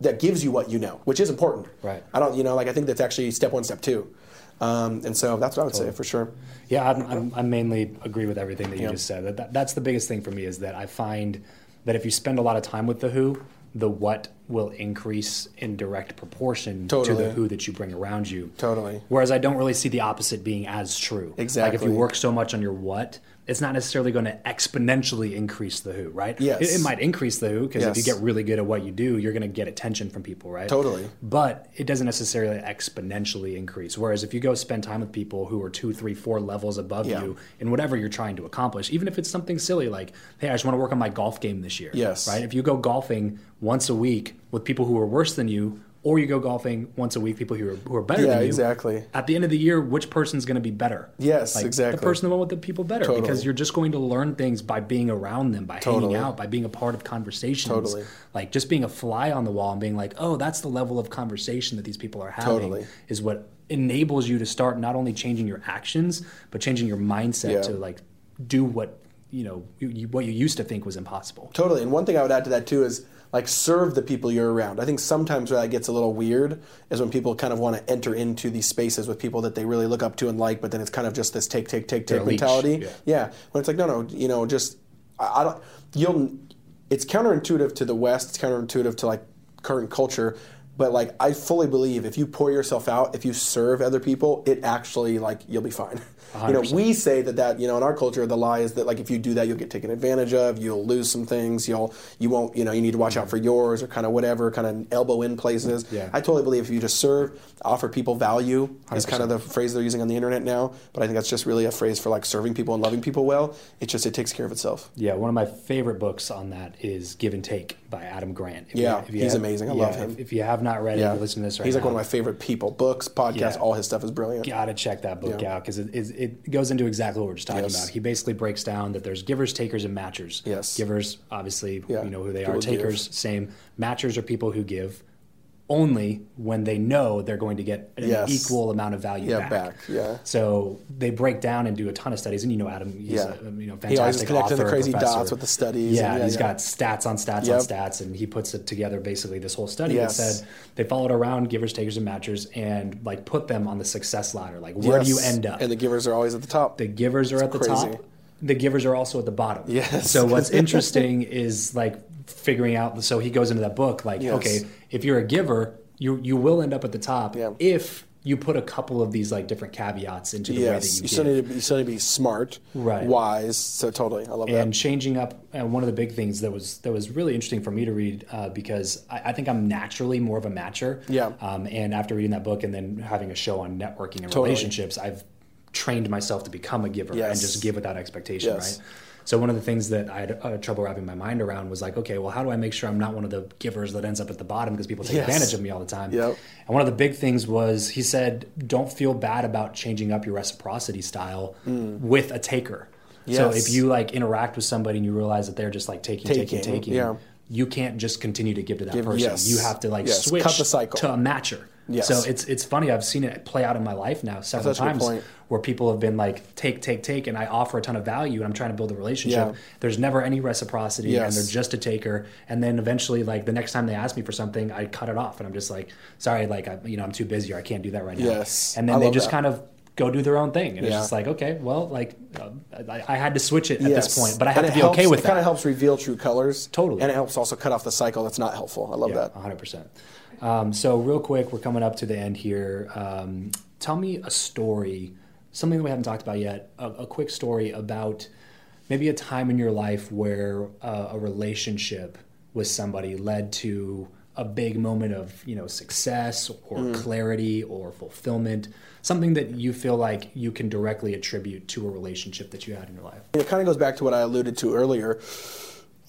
that gives you what you know, which is important. Right. I don't, you know, like I think that's actually step one, step two. Um, and so that's what I would totally. say for sure. Yeah, I'm, I'm, i mainly agree with everything that you yeah. just said. That, that, that's the biggest thing for me is that I find that if you spend a lot of time with the who, the what will increase in direct proportion totally. to the who that you bring around you. Totally. Whereas I don't really see the opposite being as true. Exactly. Like if you work so much on your what, it's not necessarily going to exponentially increase the who, right? Yes. It, it might increase the who because yes. if you get really good at what you do, you're going to get attention from people, right? Totally. But it doesn't necessarily exponentially increase. Whereas if you go spend time with people who are two, three, four levels above yeah. you in whatever you're trying to accomplish, even if it's something silly like, hey, I just want to work on my golf game this year. Yes. Right? If you go golfing once a week with people who are worse than you, or you go golfing once a week, people who are, who are better yeah, than you. exactly. At the end of the year, which person's going to be better? Yes, like, exactly. The person the one with the people better totally. because you're just going to learn things by being around them, by totally. hanging out, by being a part of conversations. Totally. Like just being a fly on the wall and being like, oh, that's the level of conversation that these people are having totally. is what enables you to start not only changing your actions, but changing your mindset yeah. to like do what you know you, you, what you used to think was impossible. Totally. And one thing I would add to that too is like serve the people you're around. I think sometimes where that gets a little weird is when people kind of want to enter into these spaces with people that they really look up to and like, but then it's kind of just this take, take, take, take mentality. Yeah. yeah. When it's like, no, no, you know, just I, I don't. You'll. It's counterintuitive to the West. It's counterintuitive to like current culture but like i fully believe if you pour yourself out if you serve other people it actually like you'll be fine 100%. *laughs* You know, we say that that you know in our culture the lie is that like if you do that you'll get taken advantage of, you'll lose some things, you'll you won't you know you need to watch out for yours or kind of whatever kind of elbow in places. Yeah. I totally believe if you just serve, offer people value 100%. is kind of the phrase they're using on the internet now. But I think that's just really a phrase for like serving people and loving people well. It just it takes care of itself. Yeah, one of my favorite books on that is Give and Take by Adam Grant. If yeah, you, he's have, amazing. I yeah, love him. If, if, you have not read yeah. it, listen to this right He's now. like one of my favorite people. Books, podcasts, yeah. all his stuff is brilliant. Gotta check that book out because it is it goes into exactly what we're just talking yes. about. He basically breaks down that there's givers, takers, and matchers. Yes. Givers, obviously, yeah. you know who they people are. Takers, give. same. Matchers are people who give only when they know they're going to get an yes. equal amount of value yeah, back. back. Yeah. So they break down and do a ton of studies, and you know Adam, he's yeah. a you know fantastic he always connecting author, the crazy professor. dots with the studies. Yeah, and yeah he's yeah. got stats on stats yep. on stats, and he puts it together basically this whole study yes. that said they followed around givers, takers, and matchers, and like put them on the success ladder. Like where yes. do you end up? And the givers are always at the top. The givers are it's at the crazy. top. The givers are also at the bottom. Yes. So what's *laughs* interesting is like figuring out. So he goes into that book like, Yes. okay, if you're a giver, you you will end up at the top Yeah. if you put a couple of these like different caveats into the way that yes, you, you still need to be, you still need to be smart, Right. wise. So totally, I love and that. And changing up and one of the big things that was that was really interesting for me to read uh, because I, I think I'm naturally more of a matcher. Yeah. Um, and after reading that book and then having a show on networking and Totally. relationships, I've trained myself to become a giver Yes. and just give without expectation. Yes. Right. So one of the things that I had uh, trouble wrapping my mind around was like, okay, well, how do I make sure I'm not one of the givers that ends up at the bottom because people take Yes. advantage of me all the time? Yep. And one of the big things was he said, don't feel bad about changing up your reciprocity style with a taker. So Mm. If you like interact with somebody and you realize that they're just like taking, taking, Taking, taking, yeah. you can't just continue to give to that Give- person. yes. You have to like Yes. switch Cut the cycle. to a matcher. Yes. So it's it's funny. I've seen it play out in my life now several That's such a good times where people have been like take, take, take, and I offer a ton of value and I'm trying to build a relationship. Yeah. There's never any reciprocity and they're just a taker. And then eventually, like the next time they ask me for something, I cut it off and I'm just like, sorry, like I, you know, I'm too busy or I can't do that right now. Yes. And I then they just that. kind of go do their own thing, and it's just like, okay, well, like uh, I, I had to switch it at Yes. this point, but I have to be helps, okay with it that. kind of helps reveal true colors. Totally. And it helps also cut off the cycle that's not helpful. I love Yeah, that. 100%. Um, so, real quick, we're coming up to the end here. Um, tell me a story, something that we haven't talked about yet, a, a quick story about maybe a time in your life where uh, a relationship with somebody led to a big moment of you know success or clarity or fulfillment something that you feel like you can directly attribute to a relationship that you had in your life. It kind of goes back to what I alluded to earlier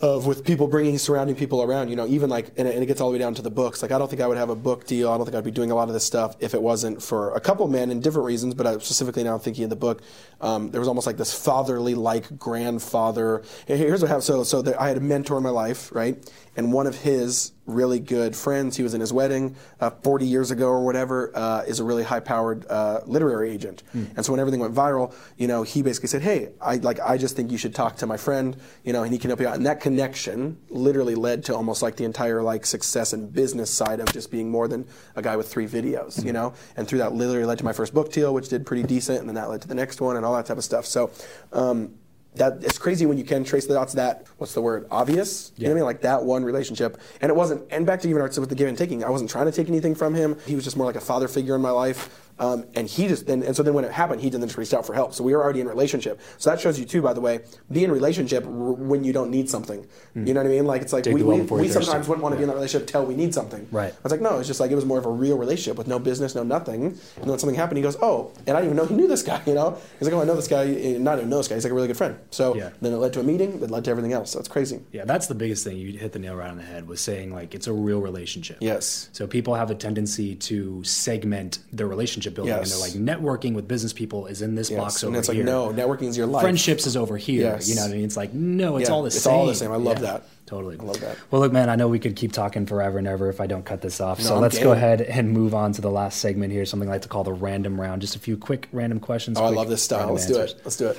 of with people bringing surrounding people around you know even like and it, and it gets all the way down to the books. Like i don't think i would have a book deal. I don't think i'd be doing a lot of this stuff if it wasn't for a couple men in different reasons but I, specifically now i'm thinking of the book um, there was almost like this fatherly like grandfather. Here's what happened. So so there, i had a mentor in my life right and one of his really good friends he was in his wedding uh, 40 years ago or whatever uh, is a really high powered uh, literary agent. And so when everything went viral you know he basically said hey i like i just think you should talk to my friend you know and he can help you out. And that connection literally led to almost like the entire like success and business side of just being more than a guy with three videos you know? And through that literally led to my first book deal which did pretty decent and then that led to the next one and all that type of stuff. So um, that it's crazy when you can trace the dots that what's the word obvious? You know what I mean? Like that one relationship. And it wasn't and back to even with the give and taking I wasn't trying to take anything from him. He was just more like a father figure in my life um, and he just and, and so then when it happened he then just reached out for help. So we were already in a relationship. So that shows you too by the way be in a relationship r- when you don't need something. You know what I mean? Like it's like Dig we, well we, we sometimes wouldn't want to be in that relationship till we need something. Right. I was like no it's just like it was more of a real relationship with no business no nothing. And then when something happened he goes oh and I didn't even know he knew this guy you know? He's like oh I know this guy eh, not even know this guy he's like a really good friend. So Yeah. then it led to a meeting that led to everything else. So it's crazy. Yeah that's the biggest thing you hit the nail right on the head was saying like it's a real relationship. Yes. so people have a tendency to segment their relationship building Yes. and they're like networking with business people is in this Yes. box and over it's like here no networking is your life friendships is over here. Yes. You know what I mean? It's like, no, it's Yeah, all the it's same. It's all the same. I love that. Totally. I love that. Well, look, man, I know we could keep talking forever and ever if I don't cut this off. so I'm let's go ahead and move on to the last segment here, something I like to call the random round. Just a few quick random questions. oh I love this style let's do it let's do it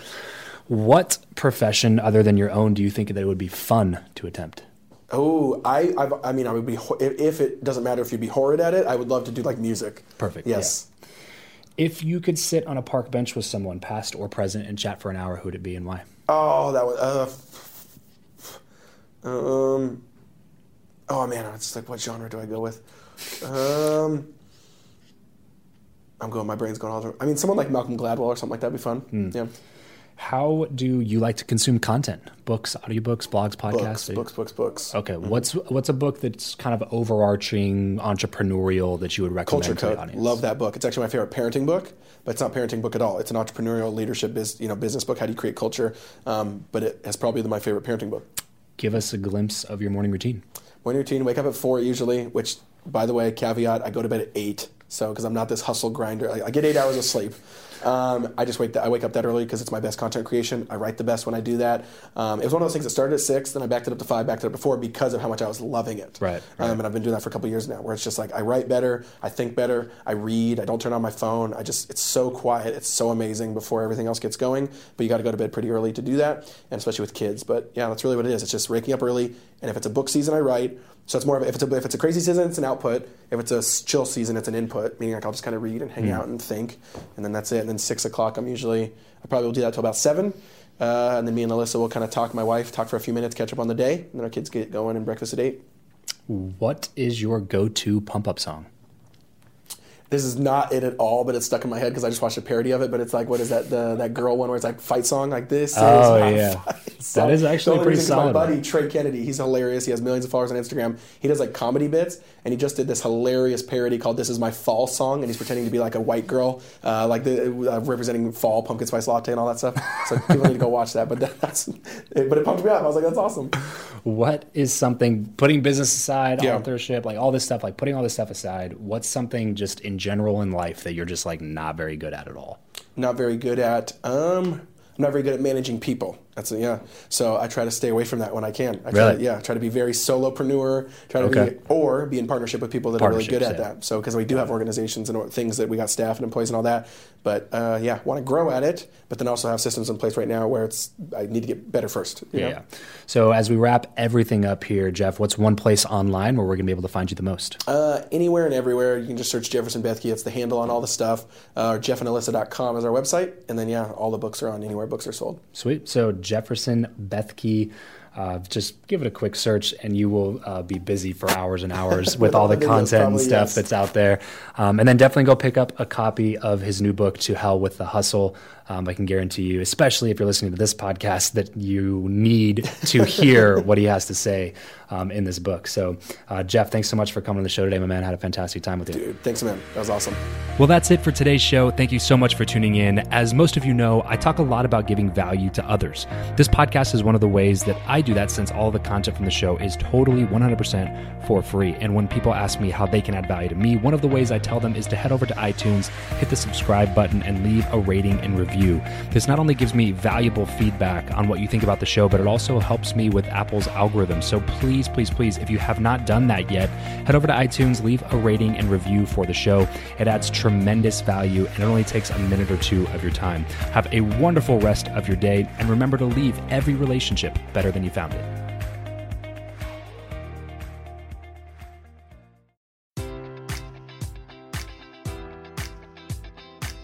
What profession other than your own do you think that it would be fun to attempt? Oh, I, I, I mean, I would be if it doesn't matter if you'd be horrid at it. I would love to do like music. Perfect, Yes. If you could sit on a park bench with someone, past or present, and chat for an hour, who'd it be and why? Oh, that was. Uh, um. Oh man, it's like what genre do I go with? Um. I'm going. My brain's going all over. I mean, someone like Malcolm Gladwell or something like that would be fun. Hmm. Yeah. How do you like to consume content? Books, audiobooks, blogs, podcasts? Books, books, books, books. Okay, what's what's a book that's kind of overarching entrepreneurial that you would recommend Culture to the Code. audience? Love that book. It's actually my favorite parenting book, but it's not a parenting book at all. It's an entrepreneurial leadership, biz, you know, business book. How do you create culture? Um, but it has probably been my favorite parenting book. Give us a glimpse of your morning routine. Morning routine: wake up at four usually. Which, by the way, caveat: I go to bed at eight. So because I'm not this hustle grinder, I, I get eight hours of sleep. Um, I just wake that, I wake up that early because it's my best content creation. I write the best when I do that. Um, it was one of those things that started at six, then I backed it up to five, backed it up to four because of how much I was loving it. Right, right. Um, and I've been doing that for a couple years now, where it's just like I write better, I think better, I read, I don't turn on my phone. I just it's so quiet, it's so amazing before everything else gets going. But you got to go to bed pretty early to do that, and especially with kids. But yeah, that's really what it is. It's just waking up early, and if it's a book season, I write. So it's more of a, if it's a if it's a crazy season, it's an output. If it's a chill season, it's an input. Meaning like I'll just kind of read and hang out and think, and then that's it. And then six o'clock, I'm usually I probably will do that till about seven. Uh, and then me and Alyssa will kind of talk. My wife talk for a few minutes, catch up on the day, and then our kids get going and breakfast at eight. What is your go-to pump-up song? This is not it at all, but it's stuck in my head because I just watched a parody of it. But it's like, what is that? The that girl one where it's like fight song, like this. Oh, yeah. That is actually pretty solid My buddy Trey Kennedy, he's hilarious. He has millions of followers on Instagram. He does like comedy bits, and he just did this hilarious parody called "This Is My Fall Song," and he's pretending to be like a white girl, uh, like the uh, representing fall, pumpkin spice latte, and all that stuff. So *laughs* people need to go watch that. But that's, it, but it pumped me up. I was like, that's awesome. What is something putting business aside, Yeah. authorship, like all this stuff, like putting all this stuff aside? What's something just in general in life that you're just like not very good at at all? not very good at um I'm not very good at managing people. That's a, yeah. So I try to stay away from that when I can. I try Really? to, yeah, try to be very solopreneur. Try to Okay. be or be in partnership with people that are really good at yeah. that. So because we do have organizations and things that we got staff and employees and all that. But uh, yeah, want to grow at it, but then also have systems in place right now where it's I need to get better first. you know? Yeah. So as we wrap everything up here, Jeff, what's one place online where we're gonna be able to find you the most? Uh, anywhere and everywhere. You can just search Jefferson Bethke. It's the handle on all the stuff. Uh, jeffandalyssa.com is our website. And then, yeah, all the books are on anywhere books are sold. Sweet. So Jefferson Bethke. Uh, just give it a quick search, and you will uh, be busy for hours and hours *laughs* with all the content and stuff yes. that's out there. Um, and then definitely go pick up a copy of his new book, To Hell with the Hustle. Um, I can guarantee you, especially if you're listening to this podcast, that you need to *laughs* hear what he has to say. um, in this book. So, uh, Jeff, thanks so much for coming on the show today, my man. I had a fantastic time with you. Dude, thanks, man. That was awesome. Well, that's it for today's show. Thank you so much for tuning in. As most of you know, I talk a lot about giving value to others. This podcast is one of the ways that I do that since all the content from the show is totally 100% for free. And when people ask me how they can add value to me, one of the ways I tell them is to head over to iTunes, hit the subscribe button, and leave a rating and review. This not only gives me valuable feedback on what you think about the show, but it also helps me with Apple's algorithm. So please, please, please, if you have not done that yet, head over to iTunes, leave a rating and review for the show. It adds tremendous value and it only takes a minute or two of your time. Have a wonderful rest of your day and remember to leave every relationship better than you found it.